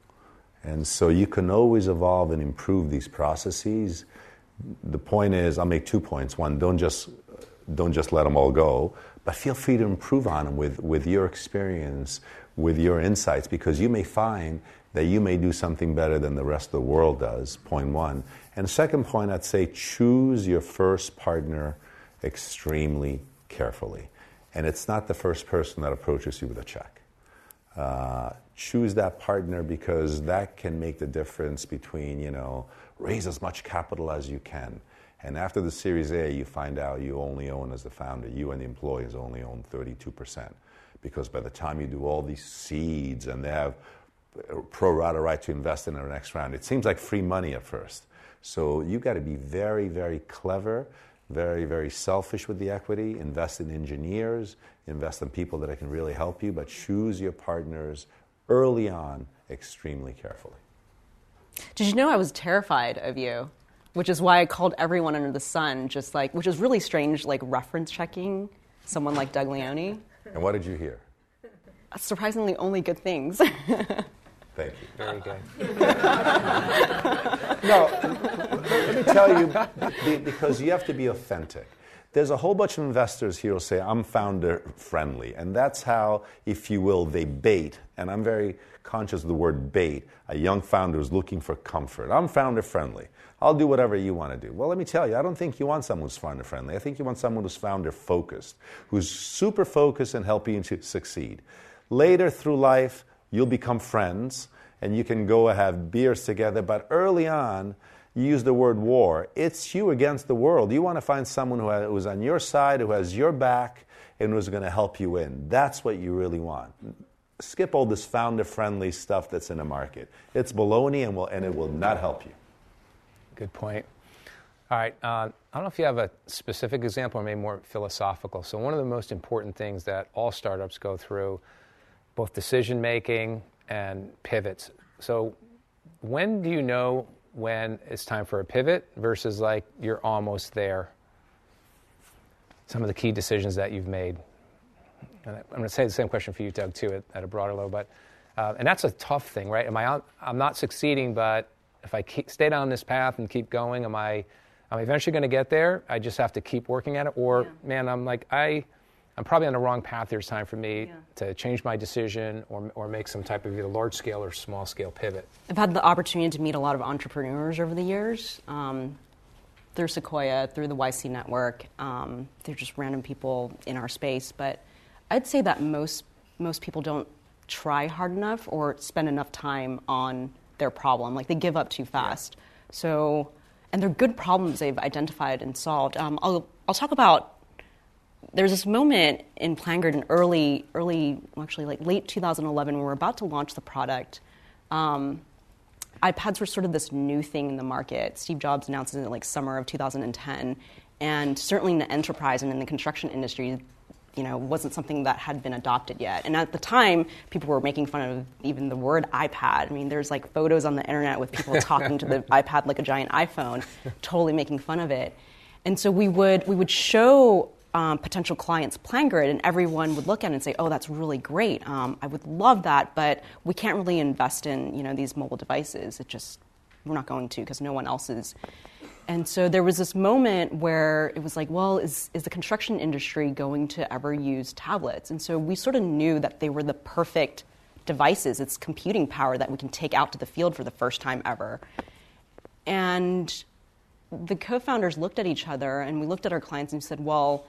Speaker 4: And so you can always evolve and improve these processes. The point is, I'll make two points. One, don't just don't just let them all go, but feel free to improve on them with, with your experience, with your insights, because you may find that you may do something better than the rest of the world does, point one. And second point, I'd say choose your first partner extremely carefully. And it's not the first person that approaches you with a check. Uh, choose that partner because that can make the difference between, you know, raise as much capital as you can. And after the Series A, you find out you only own, as the founder, you and the employees only own 32%. Because by the time you do all these seeds and they have pro rata right to invest in the next round, it seems like free money at first. So you've got to be very, very clever, very, very selfish with the equity, invest in engineers, invest in people that can really help you, but choose your partners early on extremely carefully.
Speaker 3: Did you know I was terrified of you? Which is why I called everyone under the sun, just like, which is really strange, like reference checking someone like Doug Leone.
Speaker 4: And what did you hear?
Speaker 3: Surprisingly, only good things. *laughs*
Speaker 4: Thank you.
Speaker 2: Very good. *laughs*
Speaker 4: no, let me tell you, because you have to be authentic. There's a whole bunch of investors here who say, I'm founder friendly. And that's how, if you will, they bait. And I'm very conscious of the word bait. A young founder is looking for comfort. I'm founder friendly. I'll do whatever you want to do. Well, let me tell you, I don't think you want someone who's founder friendly. I think you want someone who's founder focused, who's super focused and helping you to succeed. Later through life, you'll become friends and you can go have beers together. But early on, you use the word war. It's you against the world. You want to find someone who who's on your side, who has your back, and who's going to help you win. That's what you really want. Skip all this founder friendly stuff that's in the market. It's baloney and, will, and it will not help you.
Speaker 2: Good point. All right. Uh, I don't know if you have a specific example or maybe more philosophical. So, one of the most important things that all startups go through, both decision making and pivots. So, when do you know when it's time for a pivot versus like you're almost there? Some of the key decisions that you've made. And I'm going to say the same question for you, Doug, too, at, at a broader level. But uh, and that's a tough thing, right? Am I? On, I'm not succeeding, but if I keep, stay down this path and keep going, am I? I'm eventually going to get there. I just have to keep working at it. Or, yeah. man, I'm like I I'm probably on the wrong path. There's time for me yeah. to change my decision or, or make some type of either large scale or small scale pivot.
Speaker 3: I've had the opportunity to meet a lot of entrepreneurs over the years um, through Sequoia, through the YC network. Um, they're just random people in our space. But I'd say that most, most people don't try hard enough or spend enough time on their problem. Like they give up too fast. Yeah. So, and they're good problems they've identified and solved. Um, I'll, I'll talk about there's this moment in PlanGrid in early, early, actually like late 2011 when we are about to launch the product. Um, iPads were sort of this new thing in the market. Steve Jobs announced it in like summer of 2010, and certainly in the enterprise and in the construction industry, you know, wasn't something that had been adopted yet. And at the time, people were making fun of even the word iPad. I mean, there's like photos on the internet with people *laughs* talking to the iPad like a giant iPhone, totally making fun of it. And so we would we would show um, potential clients PlanGrid, and everyone would look at it and say, "Oh, that's really great. Um, I would love that, but we can't really invest in you know these mobile devices. It just we're not going to because no one else is." And so there was this moment where it was like, well, is, is the construction industry going to ever use tablets? And so we sort of knew that they were the perfect devices. It's computing power that we can take out to the field for the first time ever. And the co founders looked at each other and we looked at our clients and said, well,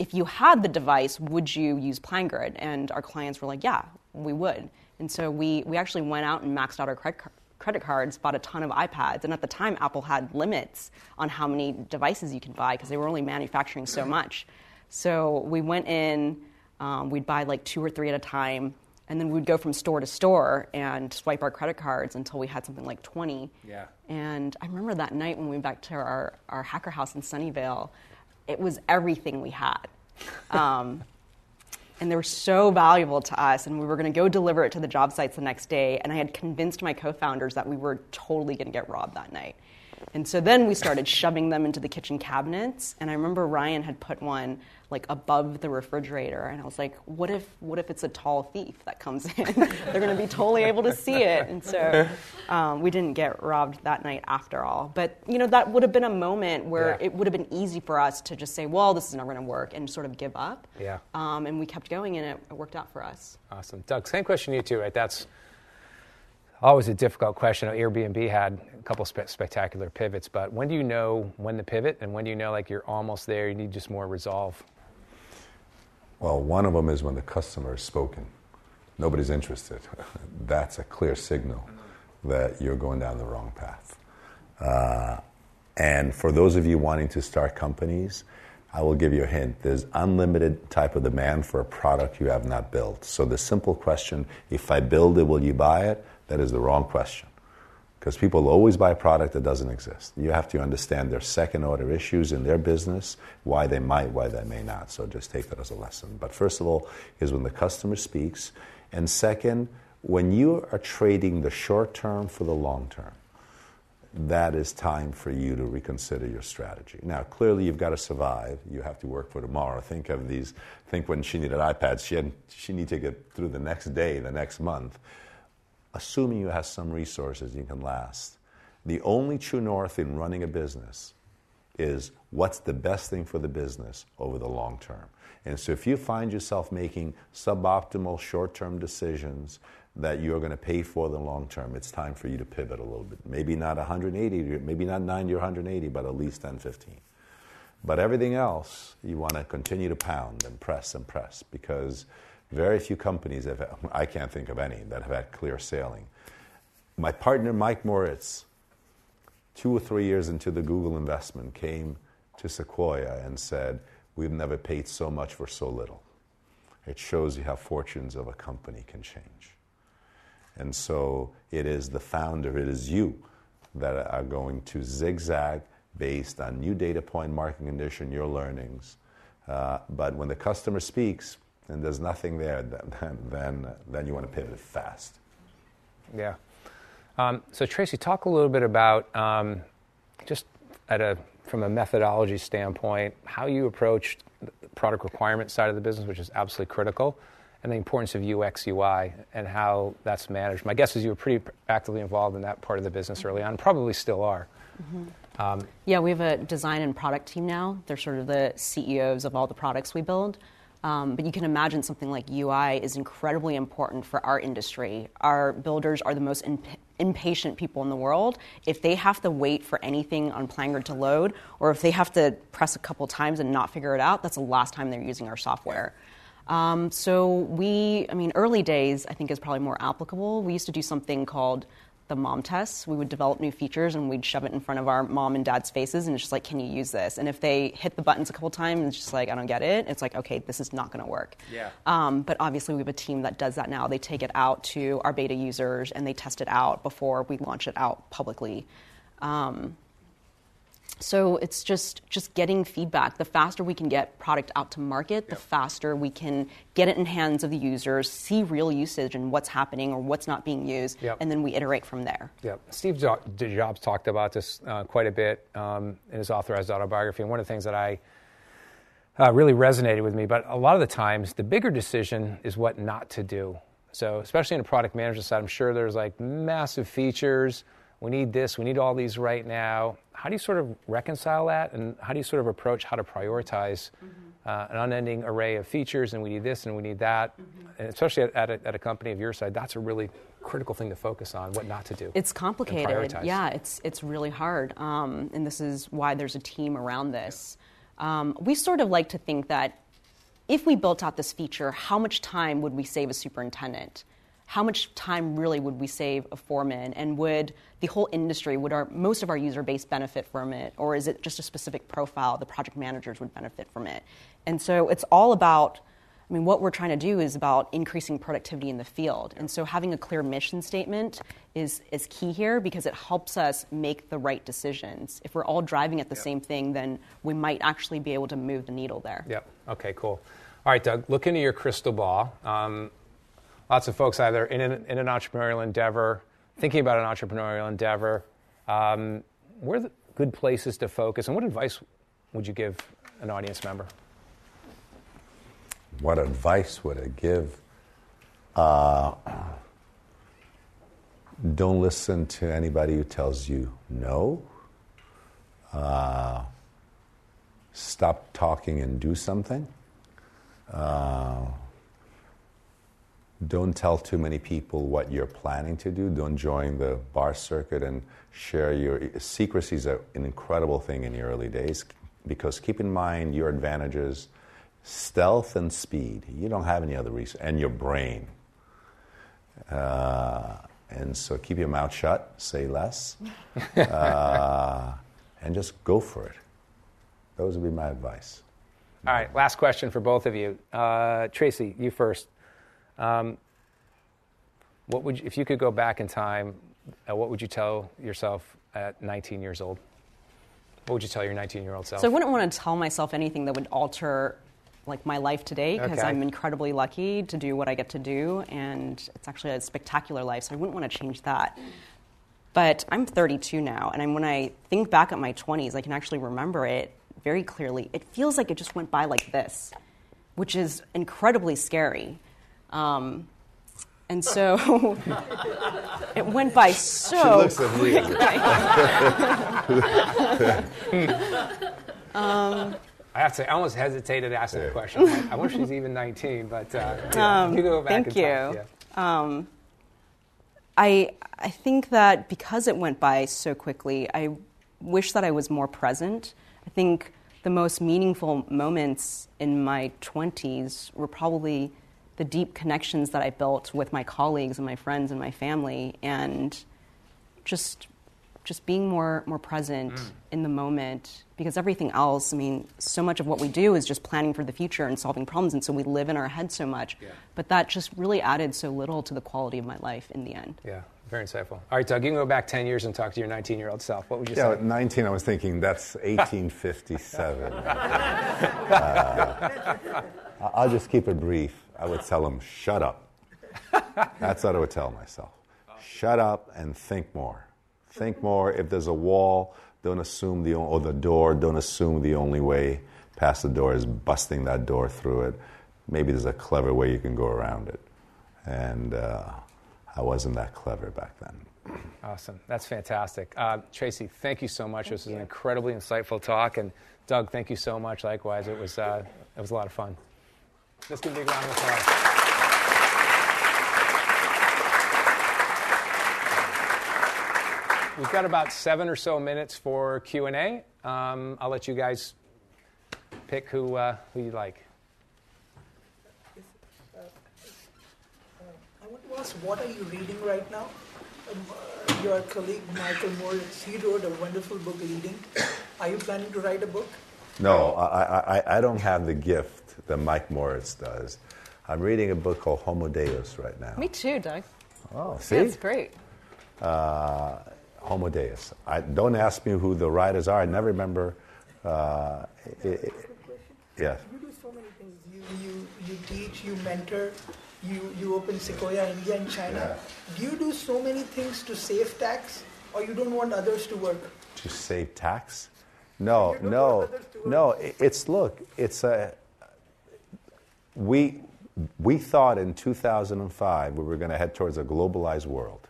Speaker 3: if you had the device, would you use PlanGrid? And our clients were like, yeah, we would. And so we, we actually went out and maxed out our credit, credit cards, bought a ton of iPads. And at the time, Apple had limits on how many devices you can buy because they were only manufacturing so much. So we went in, um, we'd buy like two or three at a time, and then we'd go from store to store and swipe our credit cards until we had something like 20.
Speaker 2: Yeah.
Speaker 3: And I remember that night when we went back to our, our hacker house in Sunnyvale, it was everything we had. Um, and they were so valuable to us, and we were going to go deliver it to the job sites the next day. And I had convinced my co founders that we were totally going to get robbed that night. And so then we started shoving them into the kitchen cabinets. And I remember Ryan had put one like above the refrigerator, and I was like, "What if, what if it's a tall thief that comes in? *laughs* They're going to be totally able to see it." And so *laughs* um, we didn't get robbed that night after all. But you know, that would have been a moment where
Speaker 2: Yeah.
Speaker 3: it would have been easy for us to just say, "Well, this is never going to work," and sort of give up.
Speaker 2: Yeah.
Speaker 3: Um, and we kept going, and it, it worked out for us.
Speaker 2: Awesome. Doug, same question to you too, right? That's always a difficult question. Airbnb had a couple spe- spectacular pivots, but when do you know when to pivot and when do you know like you're almost there, you need just more resolve?
Speaker 4: Well, one of them is when the customer is spoken. Nobody's interested. *laughs* That's a clear signal that you're going down the wrong path. Uh, and for those of you wanting to start companies, I will give you a hint. There's unlimited type of demand for a product you have not built. So the simple question, if I build it, will you buy it? That is the wrong question. Because people always buy a product that doesn't exist. You have to understand their second order issues in their business, why they might, why they may not. So just take that as a lesson. But first of all, is when the customer speaks. And second, when you are trading the short term for the long term, that is time for you to reconsider your strategy. Now, clearly, you've got to survive. You have to work for tomorrow. Think of these. Think when she needed iPads, she had, she needed to get through the next day, the next month. Assuming you have some resources, you can last. The only true north in running a business is what's the best thing for the business over the long term. And so, if you find yourself making suboptimal short term decisions that you're going to pay for the long term, it's time for you to pivot a little bit. Maybe not 180, maybe not 90 or 180, but at least 10, 15. But everything else, you want to continue to pound and press and press because very few companies have, I can't think of any, that have had clear sailing. My partner, Mike Moritz, two or three years into the Google investment, came to Sequoia and said, We've never paid so much for so little. It shows you how fortunes of a company can change. And so it is the founder, it is you that are going to zigzag based on new data point, market condition, your learnings. Uh, but when the customer speaks and there's nothing there, then, then, then you want to pivot fast.
Speaker 2: Yeah. Um, so Tracy, talk a little bit about um, just at a from a methodology standpoint, how you approached the product requirement side of the business, which is absolutely critical, and the importance of UX UI and how that's managed. My guess is you were pretty actively involved in that part of the business early on, probably still are. Um,
Speaker 3: Yeah, we have a design and product team now. They're sort of the CEOs of all the products we build. Um, but you can imagine something like UI is incredibly important for our industry. Our builders are the most imp- impatient people in the world. If they have to wait for anything on PlanGrid to load, or if they have to press a couple times and not figure it out, that's the last time they're using our software. Um, so we, I mean, early days I think is probably more applicable. We used to do something called the mom tests. We would develop new features and we'd shove it in front of our mom and dad's faces and it's just like, can you use this? And if they hit the buttons a couple times and it's just like, I don't get it, it's like, okay, this is not going to work.
Speaker 2: Yeah.
Speaker 3: Um, but obviously, we have a team that does that now. They take it out to our beta users and they test it out before we launch it out publicly. Um, so it's just just getting feedback. The faster we can get product out to market, the faster we can get it in hands of the users, see real usage and what's happening or what's not being used,
Speaker 2: Yep.
Speaker 3: and then we iterate from there.
Speaker 2: Yeah, Steve Jobs talked about this uh, quite a bit um, in his authorized autobiography. And one of the things that I uh, really resonated with me, but a lot of the times the bigger decision is what not to do. So, especially in a product management side, I'm sure there's like massive features. We need this, we need all these right now. How do you sort of reconcile that? And how do you sort of approach how to prioritize uh, an unending array of features? And we need this and we need that. And especially at, at, a, at a company of your side, that's a really critical thing to focus on what not to do.
Speaker 3: It's complicated. Yeah, it's it's really hard, um, and this is why there's a team around this. Um, we sort of like to think that if we built out this feature, how much time would we save a superintendent? How much time really would we save a foreman? And would the whole industry, would our most of our user base benefit from it, or is it just a specific profile the project managers would benefit from it? And so it's all about I mean, what we're trying to do is about increasing productivity in the field. And so having a clear mission statement is, is key here because it helps us make the right decisions. If we're all driving at the same thing, then we might actually be able to move the needle there.
Speaker 2: Yep. Okay, cool. All right, Doug, look into your crystal ball. Um, lots of folks either in an, in an entrepreneurial endeavor, thinking about an entrepreneurial endeavor, um, where are the good places to focus, and what advice would you give an audience member?
Speaker 4: What advice would I give? Uh, *clears throat* don't listen to anybody who tells you no. Uh, stop talking and do something. Uh, don't tell too many people what you're planning to do. Don't join the bar circuit and share your secrecy is an incredible thing in the early days because keep in mind your advantages stealth and speed. You don't have any other reason, and your brain. Uh, and so keep your mouth shut, say less, *laughs* uh, and just go for it. Those would be my advice.
Speaker 2: All right, last question for both of you. Uh, Tracy, you first. Um, what would you, if you could go back in time? Uh, what would you tell yourself at 19 years old? What would you tell your 19 year old self?
Speaker 3: So I wouldn't want to tell myself anything that would alter like my life today because
Speaker 2: Okay.
Speaker 3: I'm incredibly lucky to do what I get to do and it's actually a spectacular life so I wouldn't want to change that. But I'm 32 now and I'm, when I think back at my 20s I can actually remember it very clearly. It feels like it just went by like this, which is incredibly scary. Um, and so *laughs* it went by so
Speaker 4: looks at me. *laughs*
Speaker 2: I have to say, I almost hesitated asking the
Speaker 4: Yeah.
Speaker 2: question. I wonder if she's even 19, but uh, yeah,
Speaker 3: Um,
Speaker 2: you go back
Speaker 3: thank
Speaker 2: in time.
Speaker 3: you.
Speaker 2: Yeah.
Speaker 3: I I think that because it went by so quickly, I wish that I was more present. I think the most meaningful moments in my 20s were probably the deep connections that I built with my colleagues and my friends and my family and just just being more more present in the moment because everything else, I mean, so much of what we do is just planning for the future and solving problems and so we live in our head so much. But that just really added so little to the quality of my life in the end.
Speaker 2: Yeah, very insightful. All right, Doug, you can go back 10 years and talk to your 19 year old self. What would you
Speaker 4: Yeah,
Speaker 2: say?
Speaker 4: at 19, I was thinking that's 1857. *laughs* Uh, I'll just keep it brief. I would tell him, shut up. That's what I would tell myself. Shut up and think more. Think more. If there's a wall, don't assume the, o- or the door, don't assume the only way past the door is busting that door through it. Maybe there's a clever way you can go around it. And uh, I wasn't that clever back then.
Speaker 2: Awesome. That's fantastic. Uh, Tracy, thank you so much. this was an incredibly insightful talk. And Doug, thank you so much. Likewise, it was, uh, it was a lot of fun. Let's give a big round of applause. We've got about seven or so minutes for Q and A. Um, I'll let you guys pick who uh, who you like.
Speaker 5: I want to ask, what are you reading right now? Um, uh, your colleague Michael Moritz, he wrote a wonderful book, Leading. Are you planning to write a book?
Speaker 4: No, I, I, I don't have the gift that Mike Moritz does. I'm reading a book called Homo Deus right now.
Speaker 3: Me too, Doug.
Speaker 4: Oh, see?
Speaker 3: That's great.
Speaker 4: Uh, Homo Deus. I, don't ask me who the writers are. I never remember. Uh, i i yeah.
Speaker 5: You do so many things. You, you, you teach, you mentor, you, you open Sequoia India and China. Do you do so many things to save tax, or you don't want others to work?
Speaker 4: To save tax? No, no,
Speaker 5: want others to
Speaker 4: no. It's look. It's a. We we thought in 2005 we were going to head towards a globalized world,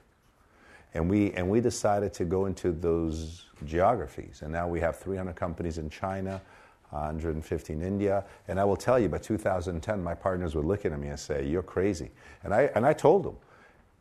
Speaker 4: and we and we decided to go into those geographies. And now we have 300 companies in China, 150 in India. And I will tell you, by 2010, my partners were looking at me and say, "You're crazy." And I and I told them,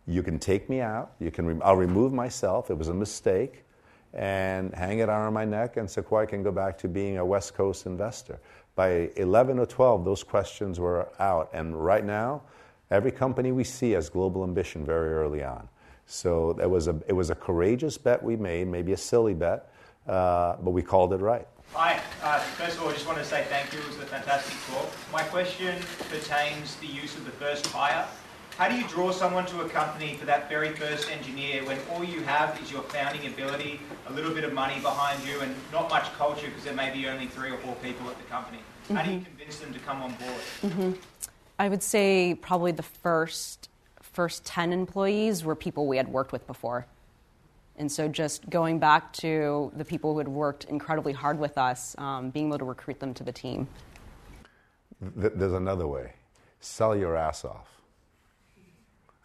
Speaker 4: "You can take me out. You can. Re- I'll remove myself. It was a mistake." and hang it around my neck, and Sequoia can go back to being a West Coast investor. By 11 or 12, those questions were out, and right now, every company we see has global ambition very early on. So it was a, it was a courageous bet we made, maybe a silly bet, uh, but we called it right.
Speaker 6: Hi. Uh, first of all, I just wanted to say thank you. It was a fantastic talk. My question pertains to the use of the first hire. How do you draw someone to a company for that very first engineer when all you have is your founding ability, a little bit of money behind you, and not much culture because there may be only three or four people at the company? How do you convince them to come on board?
Speaker 3: I would say probably the first first 10 employees were people we had worked with before. And so, just going back to the people who had worked incredibly hard with us, um, being able to recruit them to the team.
Speaker 4: There's another way sell your ass off.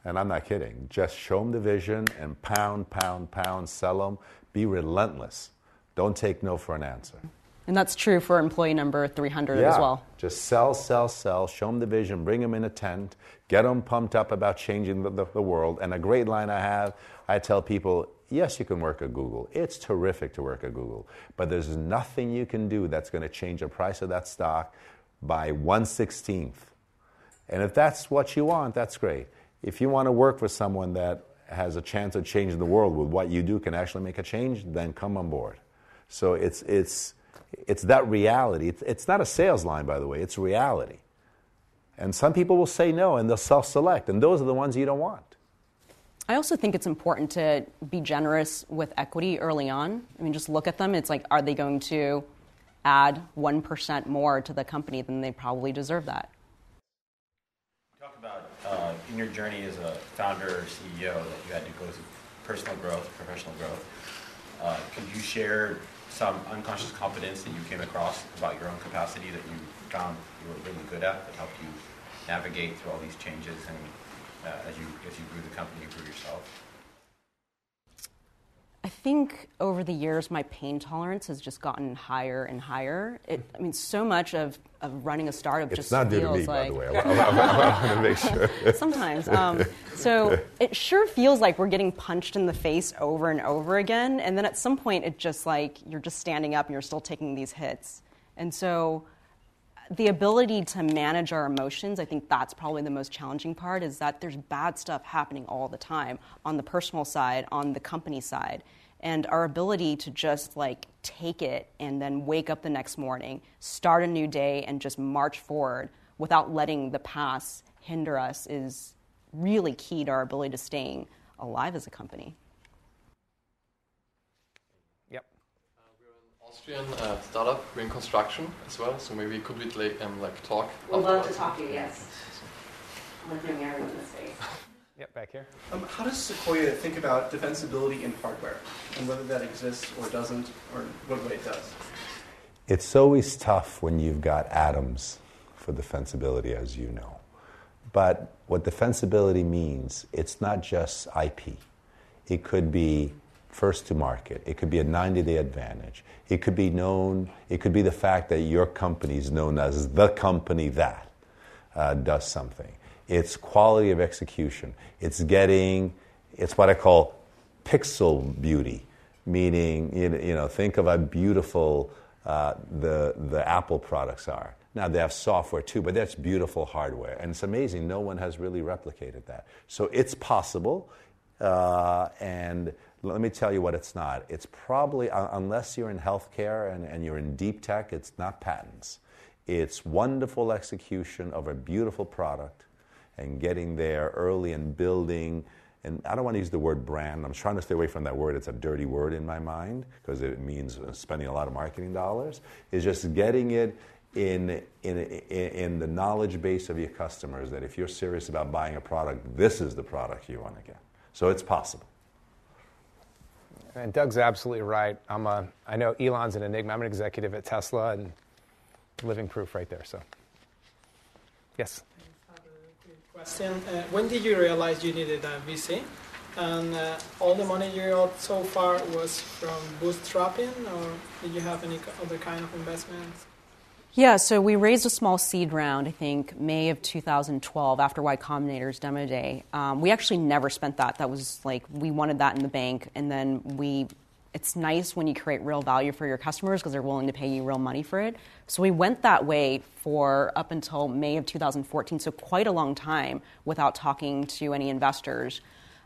Speaker 4: And I'm not kidding. Just show them the vision and pound, pound, pound, sell them. Be relentless. Don't take no for an answer.
Speaker 3: And that's true for employee number 300 yeah. as well.
Speaker 4: Just sell, sell, sell. Show them the vision. Bring them in a tent. Get them pumped up about changing the, the, the world. And a great line I have I tell people yes, you can work at Google. It's terrific to work at Google. But there's nothing you can do that's going to change the price of that stock by 116th. And if that's what you want, that's great. If you want to work with someone that has a chance of changing the world with what you do can actually make a change, then come on board. So it's, it's, it's that reality. It's, it's not a sales line, by the way, it's reality. And some people will say no and they'll self select, and those are the ones you don't want.
Speaker 3: I also think it's important to be generous with equity early on. I mean, just look at them. It's like, are they going to add 1% more to the company? than they probably deserve that.
Speaker 7: In your journey as a founder or CEO that you had to go through personal growth, professional growth. Uh, could you share some unconscious competence that you came across about your own capacity that you found you were really good at that helped you navigate through all these changes and uh, as you as you grew the company, you grew yourself?
Speaker 3: I think over the years, my pain tolerance has just gotten higher and higher. It, I mean, so much of, of running a startup
Speaker 4: it's
Speaker 3: just
Speaker 4: not
Speaker 3: feels
Speaker 4: due to me,
Speaker 3: like.
Speaker 4: by the way. I, I, I want to make sure. *laughs*
Speaker 3: Sometimes. Um, so it sure feels like we're getting punched in the face over and over again. And then at some point, it just like you're just standing up and you're still taking these hits. And so the ability to manage our emotions, I think that's probably the most challenging part, is that there's bad stuff happening all the time on the personal side, on the company side. And our ability to just like take it and then wake up the next morning, start a new day, and just march forward without letting the past hinder us is really key to our ability to staying alive as a company.
Speaker 8: Austrian uh, startup, Green Construction as well. So maybe could we like, um, like talk?
Speaker 3: We'd love to talk to you. Yes. *laughs* I'm looking everyone in the face. *laughs*
Speaker 2: Yep, back here.
Speaker 9: Um, how does Sequoia think about defensibility in hardware and whether that exists or doesn't, or what way it does?
Speaker 4: It's always tough when you've got atoms for defensibility, as you know. But what defensibility means, it's not just IP. It could be first to market. It could be a 90 day advantage. It could be known, it could be the fact that your company is known as the company that uh, does something. It's quality of execution. It's getting, it's what I call pixel beauty, meaning, you know, think of how beautiful uh, the, the Apple products are. Now, they have software too, but that's beautiful hardware. And it's amazing, no one has really replicated that. So it's possible. Uh, and let me tell you what it's not. It's probably, uh, unless you're in healthcare and, and you're in deep tech, it's not patents. It's wonderful execution of a beautiful product and getting there early and building. And I don't want to use the word brand. I'm trying to stay away from that word. It's a dirty word in my mind because it means uh, spending a lot of marketing dollars. Is just getting it in, in, in the knowledge base of your customers that if you're serious about buying a product, this is the product you want to get. So it's possible.
Speaker 2: And Doug's absolutely right. I'm a, I know Elon's an enigma. I'm an executive at Tesla and living proof right there. So, yes.
Speaker 10: Question: uh, When did you realize you needed a VC? And uh, all the money you got so far was from bootstrapping, or did you have any other kind of investments?
Speaker 3: Yeah, so we raised a small seed round, I think, May of 2012 after Y Combinator's demo day. Um, we actually never spent that. That was like, we wanted that in the bank. And then we, it's nice when you create real value for your customers because they're willing to pay you real money for it. So we went that way for up until May of 2014, so quite a long time without talking to any investors.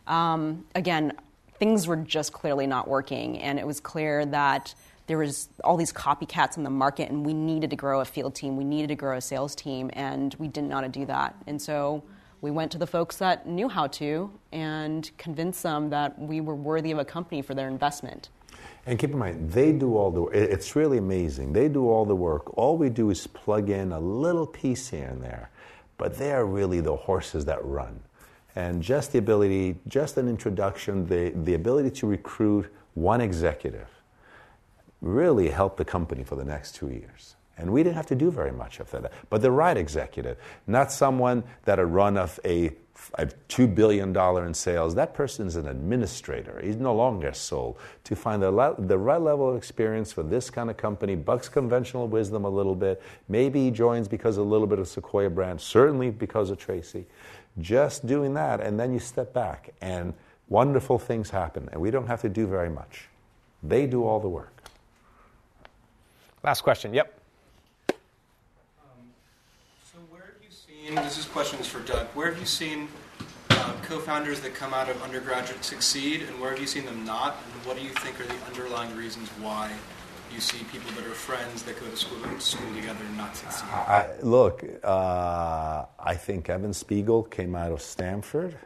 Speaker 3: Um, again, things were just clearly not working, and it was clear that there was all these copycats in the market, and we needed to grow a field team. We needed to grow a sales team, and we didn't know how to do that. And so we went to the folks that knew how to and convinced them that we were worthy of a company for their investment.
Speaker 4: And keep in mind, they do all the work. It's really amazing. They do all the work. All we do is plug in a little piece here and there. But they are really the horses that run. And just the ability, just an introduction, the, the ability to recruit one executive really helped the company for the next two years. And we didn't have to do very much of that. But the right executive, not someone that had run of a, a $2 billion in sales. That person is an administrator. He's no longer sold. To find the, the right level of experience for this kind of company, bucks conventional wisdom a little bit. Maybe he joins because of a little bit of Sequoia brand, certainly because of Tracy. Just doing that, and then you step back, and wonderful things happen. And we don't have to do very much. They do all the work.
Speaker 2: Last question. Yep.
Speaker 9: So where have you seen, this is questions for Doug, where have you seen uh, co-founders that come out of undergraduate succeed and where have you seen them not? And what do you think are the underlying reasons why you see people that are friends that go to school, school together and not succeed?
Speaker 4: I, look, uh, I think Evan Spiegel came out of Stanford.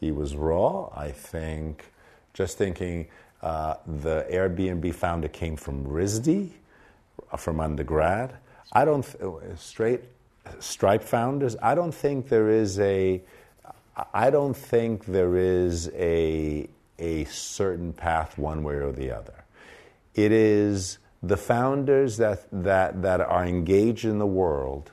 Speaker 4: He was raw. I think, just thinking, uh, the Airbnb founder came from RISD, from undergrad. I don't, th- straight Stripe founders, I don't think there is a, I don't think there is a, a certain path one way or the other. It is the founders that, that, that are engaged in the world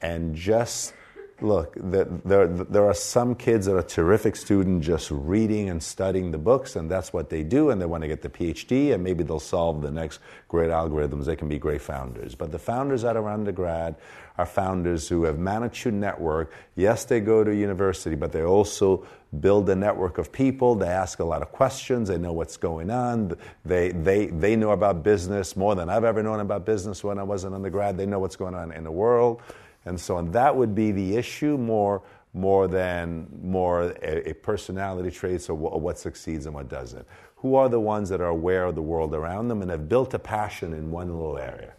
Speaker 4: and just look, there, there are some kids that are terrific students just reading and studying the books, and that's what they do, and they want to get the PhD, and maybe they'll solve the next great algorithms. They can be great founders. But the founders that are undergrad are founders who have managed to network. Yes, they go to university, but they also build a network of people. They ask a lot of questions. They know what's going on. They, they, they know about business more than I've ever known about business when I was an undergrad. They know what's going on in the world and so on. That would be the issue more, more than more a, a personality traits or, w- or what succeeds and what doesn't. Who are the ones that are aware of the world around them and have built a passion in one little area?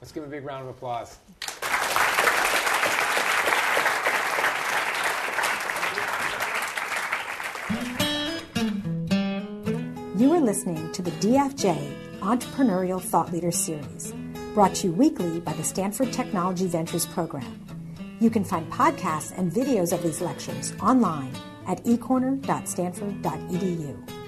Speaker 2: Let's give a big round of applause.
Speaker 1: You are listening to the DFJ Entrepreneurial Thought Leader Series brought to you weekly by the Stanford Technology Ventures Program. You can find podcasts and videos of these lectures online at ecorner.stanford.edu.